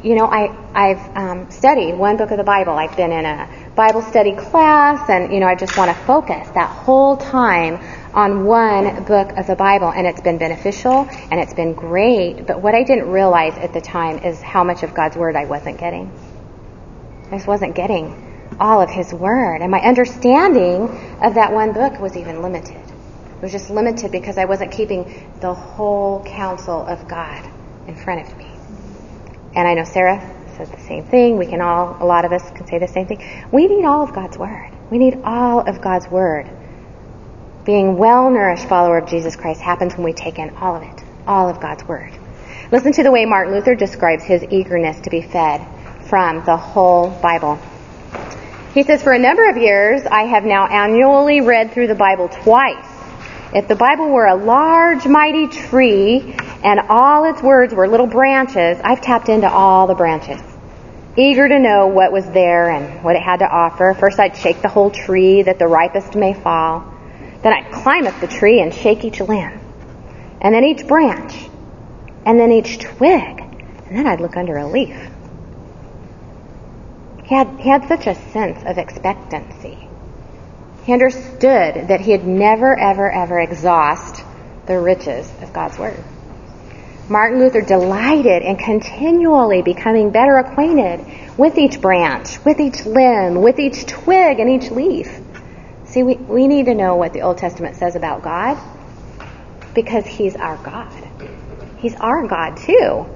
you know, I, I've um, studied one book of the Bible. I've been in a Bible study class and, you know, I just want to focus that whole time on one book of the Bible and it's been beneficial and it's been great. But what I didn't realize at the time is how much of God's Word I wasn't getting. I just wasn't getting all of His Word. And my understanding of that one book was even limited. It was just limited because I wasn't keeping the whole counsel of God in front of me. And I know Sarah says the same thing. We can all, a lot of us can say the same thing. We need all of God's Word. We need all of God's Word. Being well nourished follower of Jesus Christ happens when we take in all of it, all of God's Word. Listen to the way Martin Luther describes his eagerness to be fed from the whole Bible. He says, For a number of years, I have now annually read through the Bible twice. If the Bible were a large, mighty tree and all its words were little branches, I've tapped into all the branches. Eager to know what was there and what it had to offer, first I'd shake the whole tree that the ripest may fall. Then I'd climb up the tree and shake each limb, and then each branch, and then each twig, and then I'd look under a leaf. He had, he had such a sense of expectancy. He understood that he had never, ever, ever exhaust the riches of God's Word. Martin Luther delighted in continually becoming better acquainted with each branch, with each limb, with each twig and each leaf. See, we, we need to know what the Old Testament says about God because He's our God. He's our God too.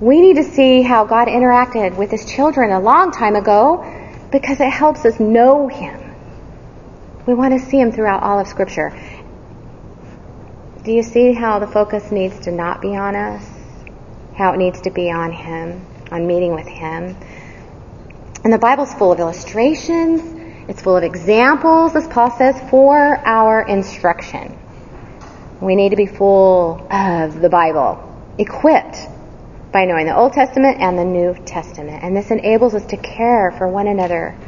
We need to see how God interacted with His children a long time ago because it helps us know Him. We want to see Him throughout all of Scripture. Do you see how the focus needs to not be on us? How it needs to be on Him, on meeting with Him. And the Bible's full of illustrations, it's full of examples, as Paul says, for our instruction. We need to be full of the Bible, equipped by knowing the Old Testament and the New Testament. And this enables us to care for one another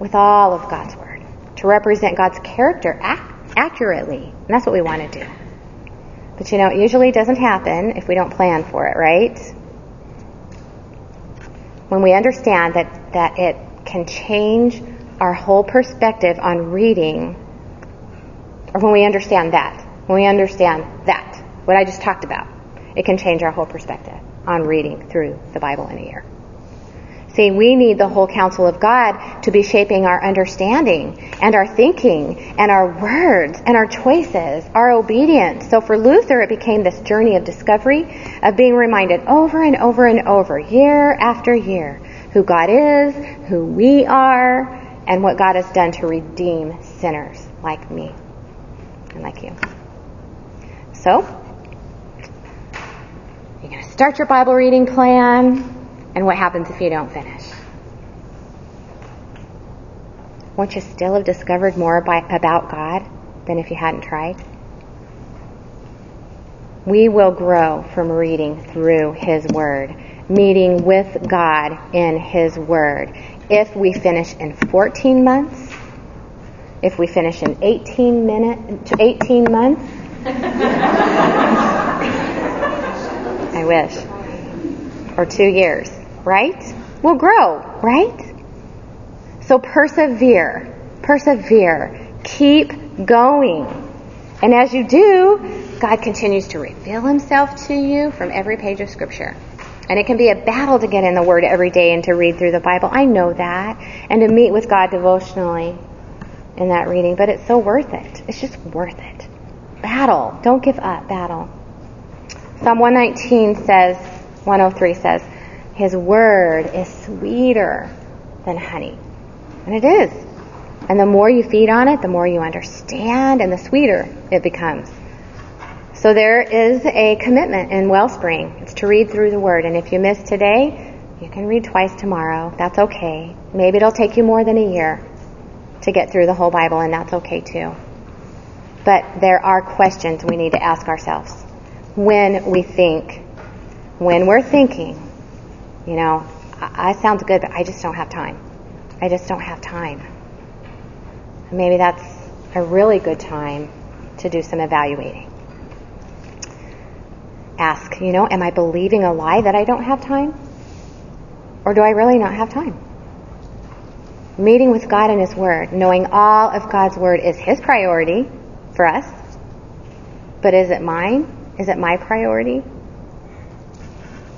with all of God's Word, to represent God's character ac- accurately. And that's what we want to do. But you know, it usually doesn't happen if we don't plan for it, right? When we understand that, that it can change our whole perspective on reading, or when we understand that, when we understand that, what I just talked about, it can change our whole perspective on reading through the Bible in a year. See, we need the whole counsel of God to be shaping our understanding and our thinking and our words and our choices, our obedience. So for Luther, it became this journey of discovery, of being reminded over and over and over, year after year, who God is, who we are, and what God has done to redeem sinners like me and like you. So, start your Bible reading plan. And what happens if you don't finish? Won't you still have discovered more by, about God than if you hadn't tried? We will grow from reading through His Word, meeting with God in His Word. If we finish in 14 months, if we finish in 18 minutes, 18 months, I wish, or two years right? We'll grow, right? So persevere, persevere, keep going. And as you do, God continues to reveal himself to you from every page of scripture. And it can be a battle to get in the Word every day and to read through the Bible. I know that. And to meet with God devotionally in that reading. But it's so worth it. It's just worth it. Battle. Don't give up. Battle. Psalm 119 says, 103 says, his word is sweeter than honey. And it is. And the more you feed on it, the more you understand and the sweeter it becomes. So there is a commitment in Wellspring. It's to read through the word. And if you miss today, you can read twice tomorrow. That's okay. Maybe it'll take you more than a year to get through the whole Bible, and that's okay too. But there are questions we need to ask ourselves when we think, when we're thinking, you know, I, I sounds good, but I just don't have time. I just don't have time. Maybe that's a really good time to do some evaluating. Ask, you know, am I believing a lie that I don't have time? Or do I really not have time? Meeting with God and His Word, knowing all of God's Word is His priority for us, but is it mine? Is it my priority?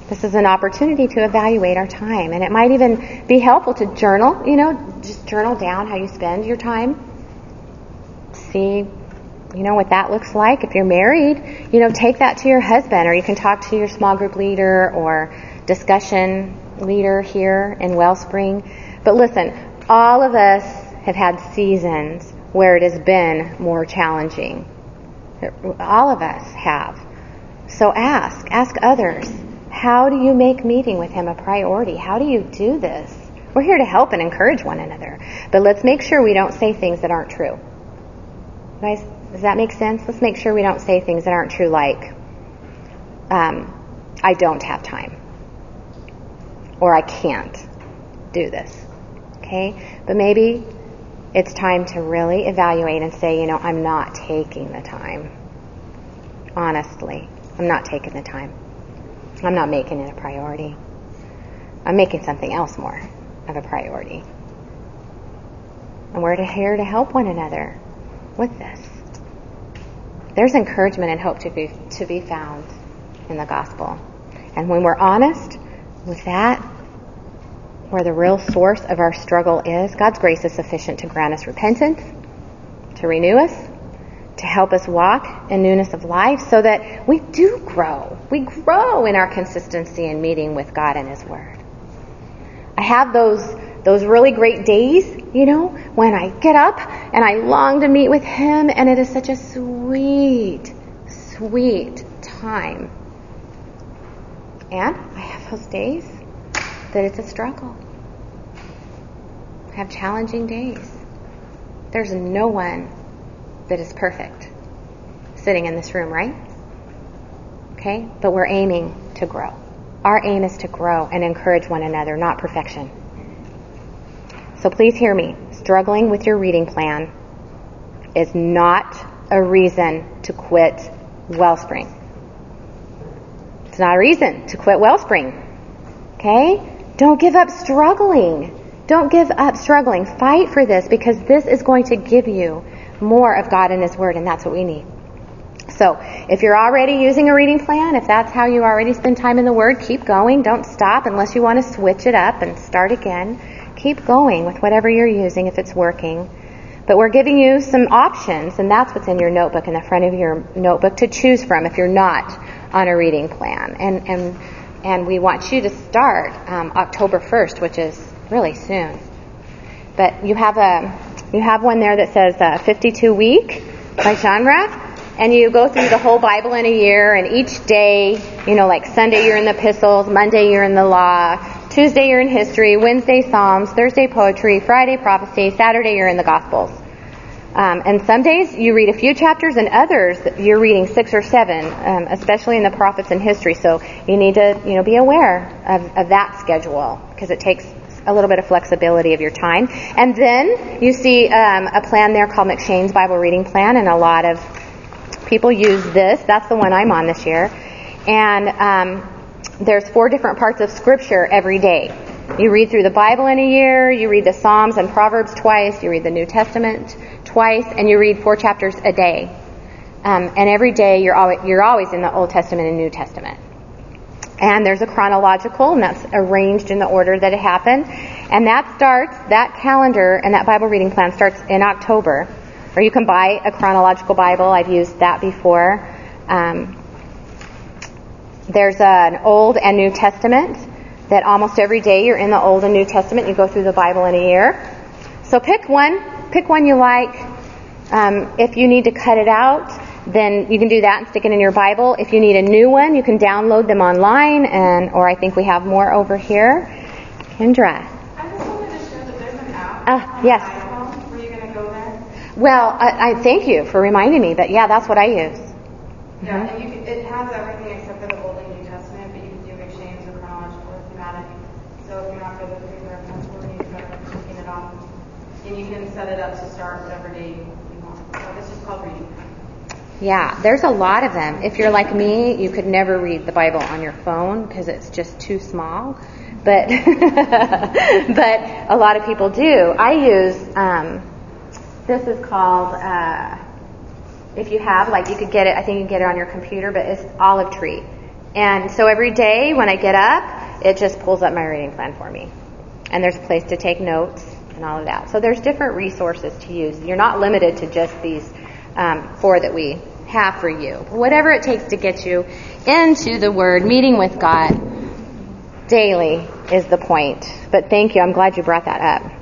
This is an opportunity to evaluate our time, and it might even be helpful to journal, you know, just journal down how you spend your time. See, you know, what that looks like. If you're married, you know, take that to your husband, or you can talk to your small group leader or discussion leader here in Wellspring. But listen, all of us have had seasons where it has been more challenging. All of us have. So ask, ask others. How do you make meeting with him a priority? How do you do this? We're here to help and encourage one another. But let's make sure we don't say things that aren't true. Guys, does that make sense? Let's make sure we don't say things that aren't true like, um, I don't have time. Or I can't do this. Okay? But maybe it's time to really evaluate and say, you know, I'm not taking the time. Honestly, I'm not taking the time. I'm not making it a priority. I'm making something else more of a priority. And we're here to help one another with this. There's encouragement and hope to be, to be found in the gospel. And when we're honest with that, where the real source of our struggle is, God's grace is sufficient to grant us repentance, to renew us, to help us walk in newness of life so that we do grow. We grow in our consistency in meeting with God and His Word. I have those those really great days, you know, when I get up and I long to meet with Him, and it is such a sweet, sweet time. And I have those days that it's a struggle. I have challenging days. There's no one that is perfect sitting in this room, right? Okay? But we're aiming to grow. Our aim is to grow and encourage one another, not perfection. So please hear me. Struggling with your reading plan is not a reason to quit Wellspring. It's not a reason to quit Wellspring. Okay? Don't give up struggling. Don't give up struggling. Fight for this because this is going to give you more of God and His Word, and that's what we need. So, if you're already using a reading plan, if that's how you already spend time in the Word, keep going. Don't stop unless you want to switch it up and start again. Keep going with whatever you're using if it's working. But we're giving you some options, and that's what's in your notebook, in the front of your notebook, to choose from if you're not on a reading plan. And, and, and we want you to start um, October 1st, which is really soon. But you have a you have one there that says uh, 52 week by genre, and you go through the whole Bible in a year, and each day, you know, like Sunday you're in the epistles, Monday you're in the law, Tuesday you're in history, Wednesday Psalms, Thursday poetry, Friday prophecy, Saturday you're in the Gospels. Um, and some days you read a few chapters, and others you're reading six or seven, um, especially in the prophets and history. So you need to, you know, be aware of, of that schedule because it takes a little bit of flexibility of your time. And then you see um, a plan there called M'Cheyne's Bible Reading Plan, and a lot of people use this. That's the one I'm on this year. And um, there's four different parts of Scripture every day. You read through the Bible in a year, you read the Psalms and Proverbs twice, you read the New Testament twice, and you read four chapters a day. Um, and every day you're always, you're always in the Old Testament and New Testament. And there's a chronological, and that's arranged in the order that it happened. And that starts, that calendar and that Bible reading plan starts in October. Or you can buy a chronological Bible. I've used that before. Um, there's an Old and New Testament that almost every day you're in the Old and New Testament. You go through the Bible in a year. So pick one. Pick one you like. Um, if you need to cut it out, then you can do that and stick it in your Bible. If you need a new one, you can download them online, and or I think we have more over here. Kendra. I just wanted to share that there's an app. Uh, yes. iPhone. Were you going to go there? Well, I, I thank you for reminding me that, yeah, that's what I use. Yeah, and you can, it has everything except for the Old and New Testament, but you can do M'Cheyne or chronological or thematic. So if you're not good with reference order, you better taking it off. And you can set it up to start whatever day you want. So this is called reading. Yeah, there's a lot of them. If you're like me, you could never read the Bible on your phone because it's just too small. But but a lot of people do. I use um, this is called uh, if you have like you could get it. I think you can get it on your computer, but it's Olive Tree. And so every day when I get up, it just pulls up my reading plan for me. And there's a place to take notes and all of that. So there's different resources to use. You're not limited to just these um, four that we have for you. Whatever it takes to get you into the Word, meeting with God daily is the point. But thank you. I'm glad you brought that up.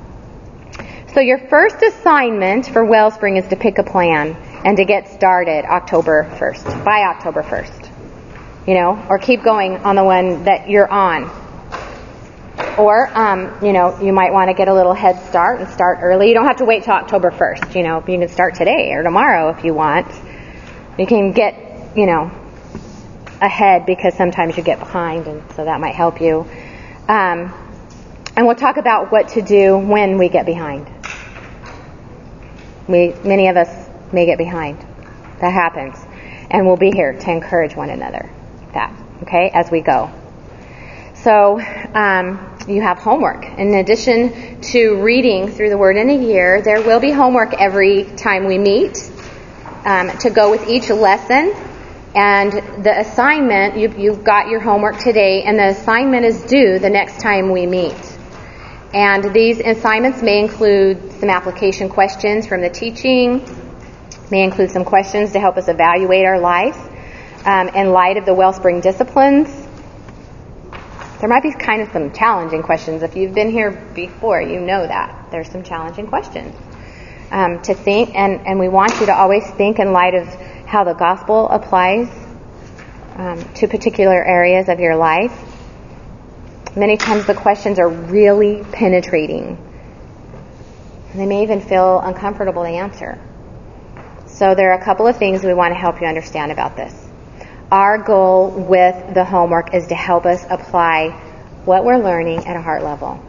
So your first assignment for Wellspring is to pick a plan and to get started October 1st, by October 1st. You know, or keep going on the one that you're on. Or, um, you know, you might want to get a little head start and start early. You don't have to wait till October 1st. You know, you can start today or tomorrow if you want. You can get, you know, ahead because sometimes you get behind, and so that might help you. Um, and we'll talk about what to do when we get behind. We, many of us may get behind. That happens. And we'll be here to encourage one another. That, okay, as we go. So, um, you have homework. In addition to reading through the Word in a year, there will be homework every time we meet um, to go with each lesson. And the assignment, you, you've got your homework today, and the assignment is due the next time we meet. And these assignments may include some application questions from the teaching, may include some questions to help us evaluate our life um, in light of the Wellspring disciplines. There might be kind of some challenging questions. If you've been here before, you know that. There's some challenging questions um, to think, and, and we want you to always think in light of how the gospel applies um, to particular areas of your life. Many times the questions are really penetrating. They may even feel uncomfortable to answer. So there are a couple of things we want to help you understand about this. Our goal with the homework is to help us apply what we're learning at a heart level.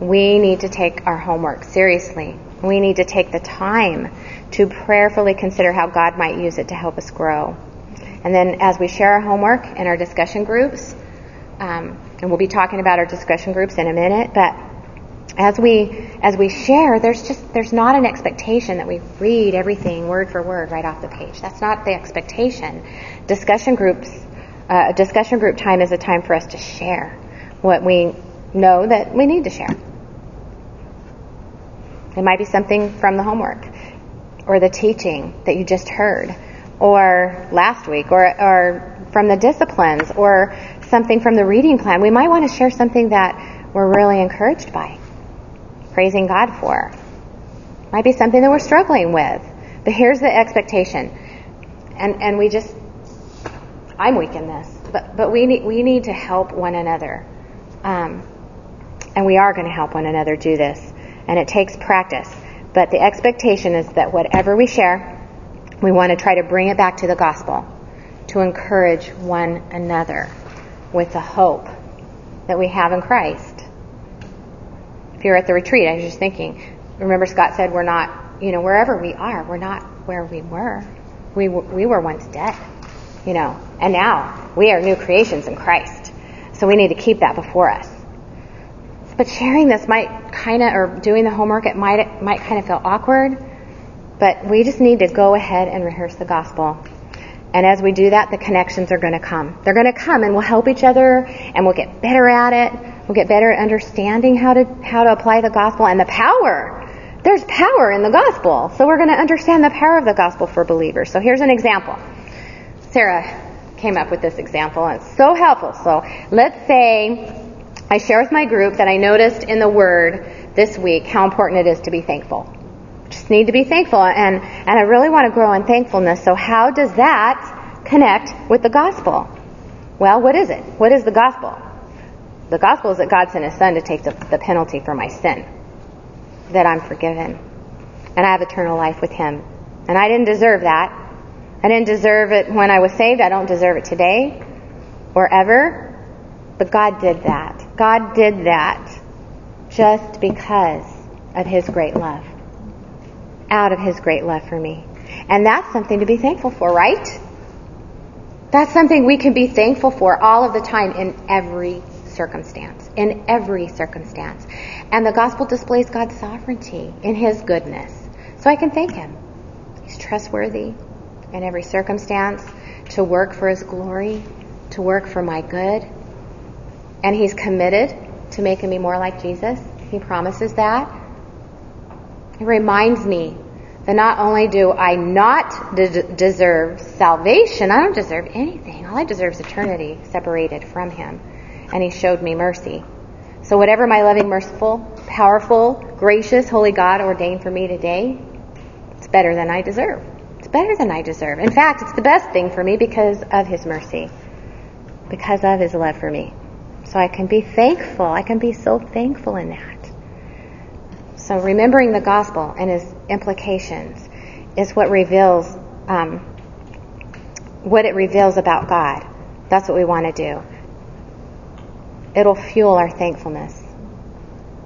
We need to take our homework seriously. We need to take the time to prayerfully consider how God might use it to help us grow. And then as we share our homework in our discussion groups, um, and we'll be talking about our discussion groups in a minute, but as we as we share, there's just there's not an expectation that we read everything word for word right off the page. That's not the expectation. Discussion groups, uh, discussion group time is a time for us to share what we know that we need to share. It might be something from the homework or the teaching that you just heard or last week or, or from the disciplines or something from the reading plan. We might want to share something that we're really encouraged by, praising God for. Might be something that we're struggling with. But here's the expectation. And, and we just, I'm weak in this, but, but we need, we need to help one another. Um, and we are going to help one another do this and it takes practice. But the expectation is that whatever we share, we want to try to bring it back to the gospel, to encourage one another with the hope that we have in Christ. If you're at the retreat, I was just thinking, remember Scott said we're not, you know, wherever we are, we're not where we were. We, we were once dead, you know, and now we are new creations in Christ. So we need to keep that before us. But sharing this might kind of, or doing the homework, it might, it might kind of feel awkward. But we just need to go ahead and rehearse the gospel. And as we do that, the connections are going to come. They're going to come and we'll help each other and we'll get better at it. We'll get better at understanding how to, how to apply the gospel and the power. There's power in the gospel. So we're going to understand the power of the gospel for believers. So here's an example. Sarah came up with this example and it's so helpful. So let's say I share with my group that I noticed in the Word this week how important it is to be thankful. Just need to be thankful, and and I really want to grow in thankfulness. So how does that connect with the gospel? Well, what is it? What is the gospel? The gospel is that God sent His Son to take the, the penalty for my sin, that I'm forgiven. and I have eternal life with Him. And I didn't deserve that. I didn't deserve it when I was saved. I don't deserve it today or ever. But God did that. God did that just because of His great love. Out of His great love for me. And that's something to be thankful for, right? That's something we can be thankful for all of the time in every circumstance. In every circumstance. And the gospel displays God's sovereignty in His goodness. So I can thank Him. He's trustworthy in every circumstance to work for His glory, to work for my good. And He's committed to making me more like Jesus. He promises that. It reminds me that not only do I not de- deserve salvation, I don't deserve anything. All I deserve is eternity separated from Him. And He showed me mercy. So whatever my loving, merciful, powerful, gracious, holy God ordained for me today, it's better than I deserve. It's better than I deserve. In fact, it's the best thing for me because of His mercy, because of His love for me. So I can be thankful. I can be so thankful in that. So remembering the gospel and its implications is what reveals um, what it reveals about God. That's what we want to do. It'll fuel our thankfulness.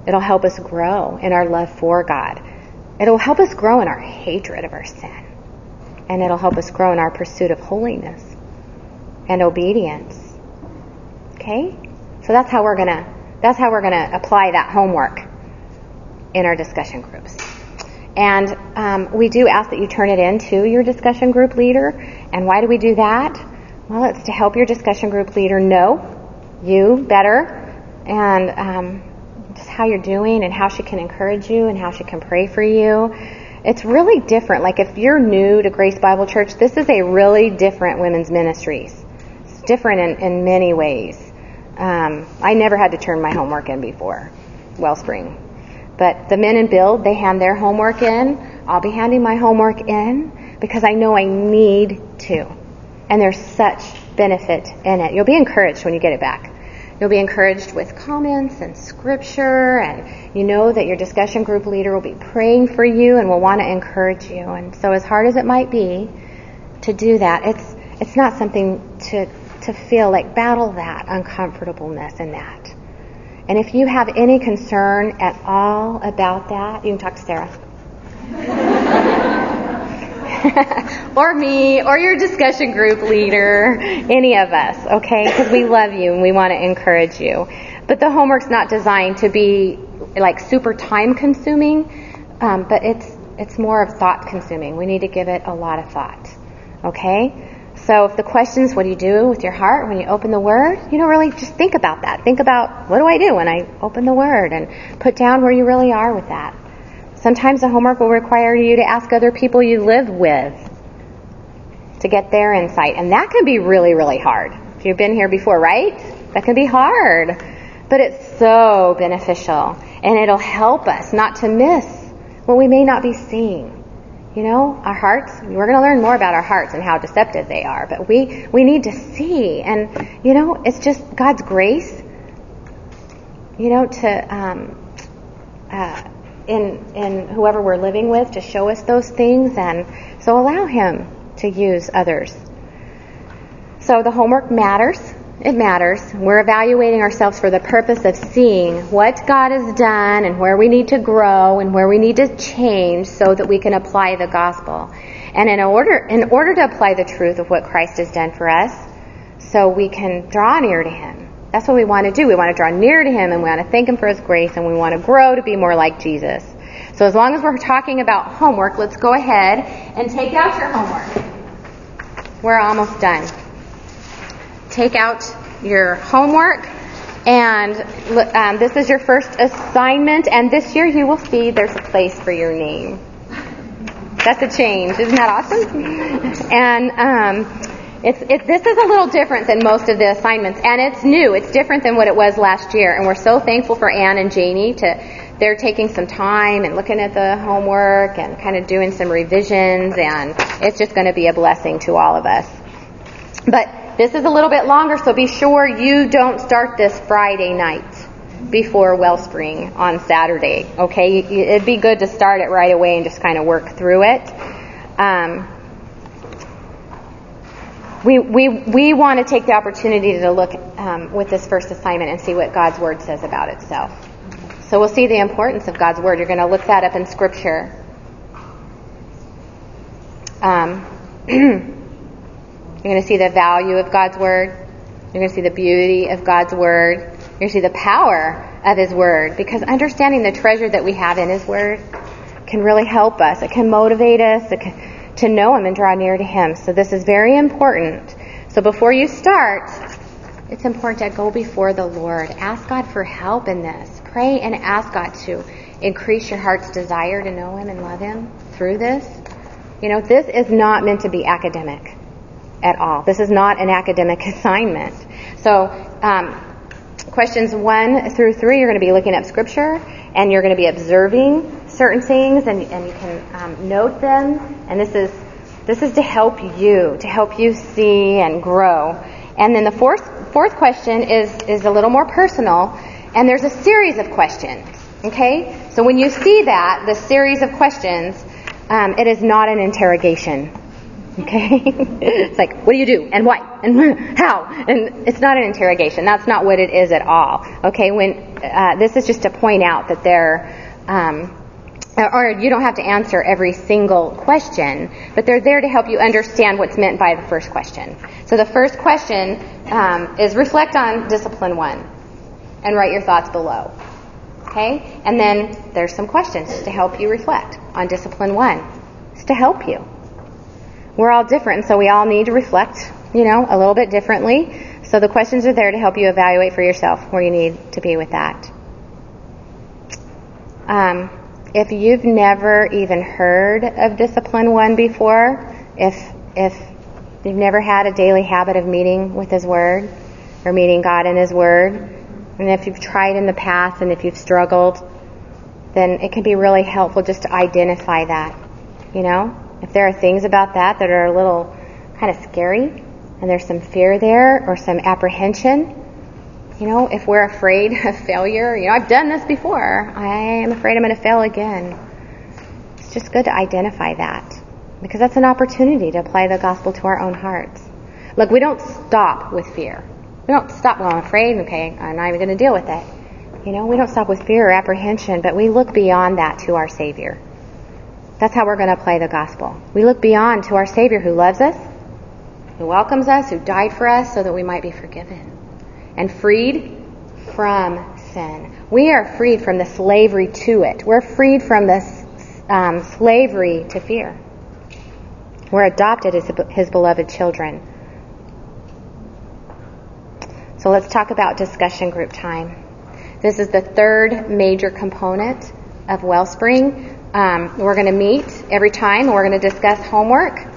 It'll help us grow in our love for God. It'll help us grow in our hatred of our sin. And it'll help us grow in our pursuit of holiness and obedience. Okay? So that's how we're gonna that's how we're gonna apply that homework in our discussion groups. And um, we do ask that you turn it in to your discussion group leader. And why do we do that? Well, it's to help your discussion group leader know you better and um, just how you're doing and how she can encourage you and how she can pray for you. It's really different. Like if you're new to Grace Bible Church, this is a really different women's ministries. It's different in, in many ways. Um, I never had to turn my homework in before Wellspring. But the men in build, they hand their homework in. I'll be handing my homework in because I know I need to. And there's such benefit in it. You'll be encouraged when you get it back. You'll be encouraged with comments and scripture, and you know that your discussion group leader will be praying for you and will want to encourage you. And so, as hard as it might be to do that, it's it's not something to to feel like battle that uncomfortableness in that. And if you have any concern at all about that, you can talk to Sarah. or me, or your discussion group leader, any of us, okay? Because we love you and we want to encourage you. But the homework's not designed to be like super time consuming, um, but it's it's more of thought consuming. We need to give it a lot of thought, okay? So if the question is, what do you do with your heart when you open the Word? You know, really just think about that. Think about, what do I do when I open the Word? And put down where you really are with that. Sometimes the homework will require you to ask other people you live with to get their insight. And that can be really, really hard. If you've been here before, right? That can be hard. But it's so beneficial. And it'll help us not to miss what we may not be seeing. You know, our hearts, we're going to learn more about our hearts and how deceptive they are, but we, we need to see. And, you know, it's just God's grace, you know, to, um, uh, in, in whoever we're living with to show us those things. And so allow Him to use others. So the homework matters. It matters. We're evaluating ourselves for the purpose of seeing what God has done and where we need to grow and where we need to change so that we can apply the gospel. And in order, in order to apply the truth of what Christ has done for us, so we can draw near to Him. That's what we want to do. We want to draw near to Him and we want to thank Him for His grace and we want to grow to be more like Jesus. So as long as we're talking about homework, let's go ahead and take out your homework. We're almost done take out your homework. And um, this is your first assignment. And this year you will see there's a place for your name. That's a change. Isn't that awesome? And um, it's, it, this is a little different than most of the assignments. And it's new. It's different than what it was last year. And we're so thankful for Anne and Janie to they're taking some time and looking at the homework and kind of doing some revisions and it's just going to be a blessing to all of us. But this is a little bit longer, so be sure you don't start this Friday night. before Wellspring on Saturday. Okay, it'd be good to start it right away and just kind of work through it. Um, we, we, we want to take the opportunity to look um, with this first assignment and see what God's Word says about itself. So we'll see the importance of God's Word. You're going to look that up in Scripture. Um, you're going to see the value of God's Word. You're going to see the beauty of God's Word. You're going to see the power of His Word. Because understanding the treasure that we have in His Word can really help us. It can motivate us. It can, to know Him and draw near to Him. So this is very important. So before you start, it's important to go before the Lord. Ask God for help in this. Pray and ask God to increase your heart's desire to know Him and love Him through this. You know, this is not meant to be academic at all. This is not an academic assignment. So, um, questions one through three, you're going to be looking up scripture and you're going to be observing certain things and, and you can um, note them. And this is this is to help you, to help you see and grow. And then the fourth fourth question is is a little more personal, and there's a series of questions. Okay, so when you see that the series of questions, um, it is not an interrogation. Okay, it's like what do you do and why and how, and it's not an interrogation. That's not what it is at all. Okay, when uh, this is just to point out that there. Um, or you don't have to answer every single question, but they're there to help you understand what's meant by the first question. So the first question um, is reflect on discipline one and write your thoughts below. Okay? And then there's some questions to help you reflect on discipline one. It's to help you. We're all different, so we all need to reflect, you know, a little bit differently. So the questions are there to help you evaluate for yourself where you need to be with that. Um, if you've never even heard of Discipline One before, if if you've never had a daily habit of meeting with His Word or meeting God in His Word, and if you've tried in the past and if you've struggled, then it can be really helpful just to identify that. You know, if there are things about that that are a little kind of scary, and there's some fear there or some apprehension, you know, if we're afraid of failure, you know, I've done this before. I am afraid I'm going to fail again. It's just good to identify that because that's an opportunity to apply the gospel to our own hearts. Look, we don't stop with fear. We don't stop, well, I'm afraid, okay, I'm not even going to deal with it. You know, we don't stop with fear or apprehension, but we look beyond that to our Savior. That's how we're going to play the gospel. We look beyond to our Savior who loves us, who welcomes us, who died for us so that we might be forgiven and freed from sin. We are freed from the slavery to it. We're freed from this um, slavery to fear. We're adopted as his beloved children. So let's talk about discussion group time. This is the third major component of Wellspring. Um, we're going to meet every time we're going to discuss homework.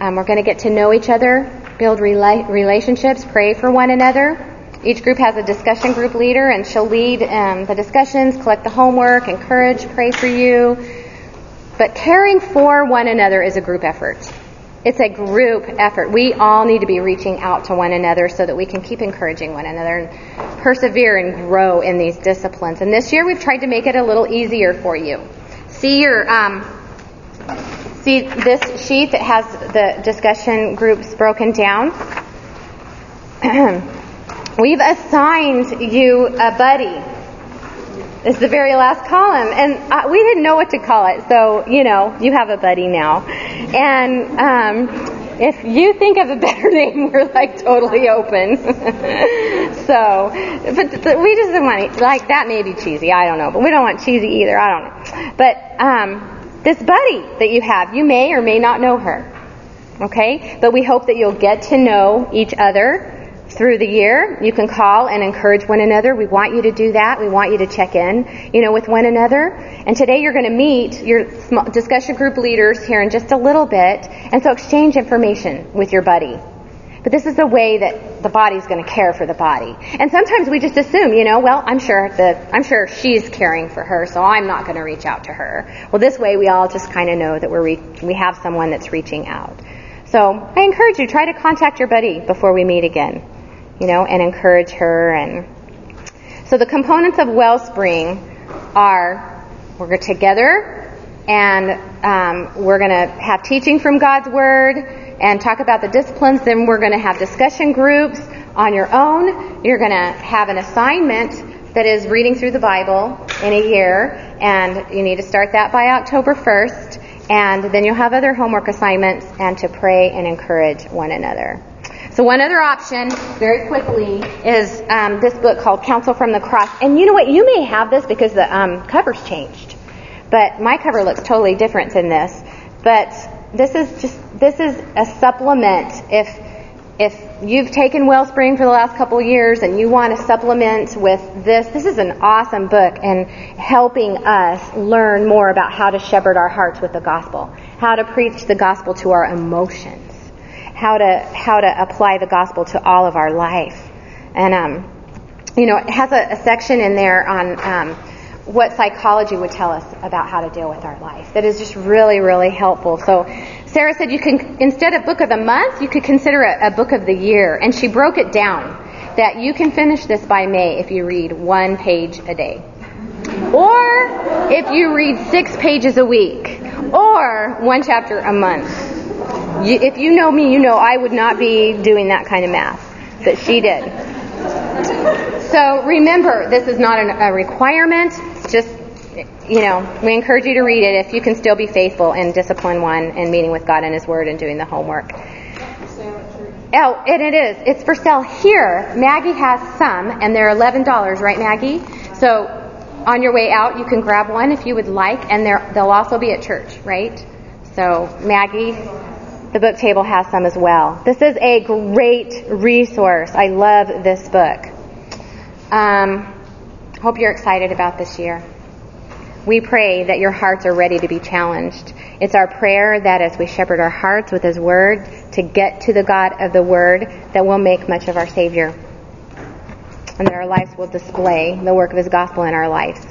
Um, we're going to get to know each other, build rela- relationships, pray for one another. Each group has a discussion group leader, and she'll lead um, the discussions, collect the homework, encourage, pray for you. But caring for one another is a group effort. It's a group effort. We all need to be reaching out to one another so that we can keep encouraging one another and persevere and grow in these disciplines. And this year we've tried to make it a little easier for you. See your um, see this sheet that has the discussion groups broken down. We've assigned you a buddy. It's the very last column, and uh, we didn't know what to call it, so you know you have a buddy now. And um, if you think of a better name, we're like totally open. so, but we just don't want to, like that may be cheesy. I don't know, but we don't want cheesy either. I don't know. But um, this buddy that you have, you may or may not know her. Okay, but we hope that you'll get to know each other through the year. You can call and encourage one another. We want you to do that. We want you to check in, you know, with one another. And today you're going to meet your discussion group leaders here in just a little bit, and so exchange information with your buddy. But this is the way that the body's going to care for the body. And sometimes we just assume, you know, well, I'm sure that I'm sure she's caring for her, so I'm not going to reach out to her. Well, this way we all just kind of know that we're re- we have someone that's reaching out. So I encourage you try to contact your buddy before we meet again you know, and encourage her. And So the components of Wellspring are we're together and um, we're going to have teaching from God's Word and talk about the disciplines. Then we're going to have discussion groups on your own. You're going to have an assignment that is reading through the Bible in a year, and you need to start that by October 1st. And then you'll have other homework assignments and to pray and encourage one another. So one other option, very quickly, is um, this book called Counsel from the Cross. And you know what? You may have this because the um, cover's changed, but my cover looks totally different than this. But this is just this is a supplement. If if you've taken Wellspring for the last couple of years and you want to supplement with this, this is an awesome book and helping us learn more about how to shepherd our hearts with the gospel, how to preach the gospel to our emotions how to how to apply the gospel to all of our life. And um, you know, it has a, a section in there on um, what psychology would tell us about how to deal with our life. That is just really really helpful. So Sarah said you can instead of book of the month, you could consider a, a book of the year, and she broke it down that you can finish this by May if you read one page a day. Or if you read six pages a week, or one chapter a month. You, if you know me, you know I would not be doing that kind of math that she did. So remember, this is not an, a requirement. Just, you know, we encourage you to read it if you can still be faithful in discipline one and meeting with God and His Word and doing the homework. Oh, and it is. It's for sale here. Maggie has some, and they're eleven dollars, right, Maggie? So on your way out, you can grab one if you would like, and they'll also be at church, right? So Maggie, the book table has some as well. This is a great resource. I love this book. Um, hope you're excited about this year. We pray that your hearts are ready to be challenged. It's our prayer that as we shepherd our hearts with His Word to get to the God of the Word, that we'll make much of our Savior. And that our lives will display the work of His gospel in our lives.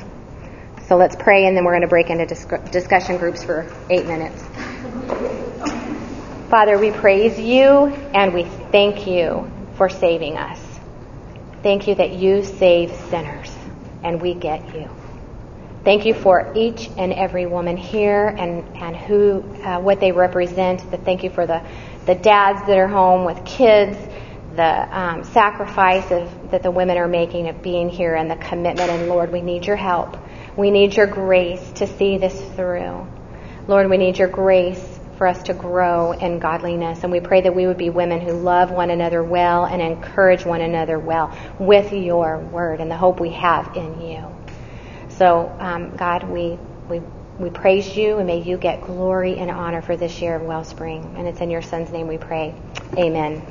So let's pray and then we're going to break into discussion groups for eight minutes. Father, we praise you and we thank you for saving us. Thank you that you save sinners and we get you. Thank you for each and every woman here and, and who, uh, what they represent. thank you for the, the dads that are home with kids, the um, sacrifice of, that the women are making of being here and the commitment. And Lord, we need your help. We need your grace to see this through. Lord, we need your grace for us to grow in godliness. And we pray that we would be women who love one another well and encourage one another well with your word and the hope we have in you. So, um, God, we, we, we praise you and may you get glory and honor for this year of Wellspring. And it's in your son's name we pray. Amen.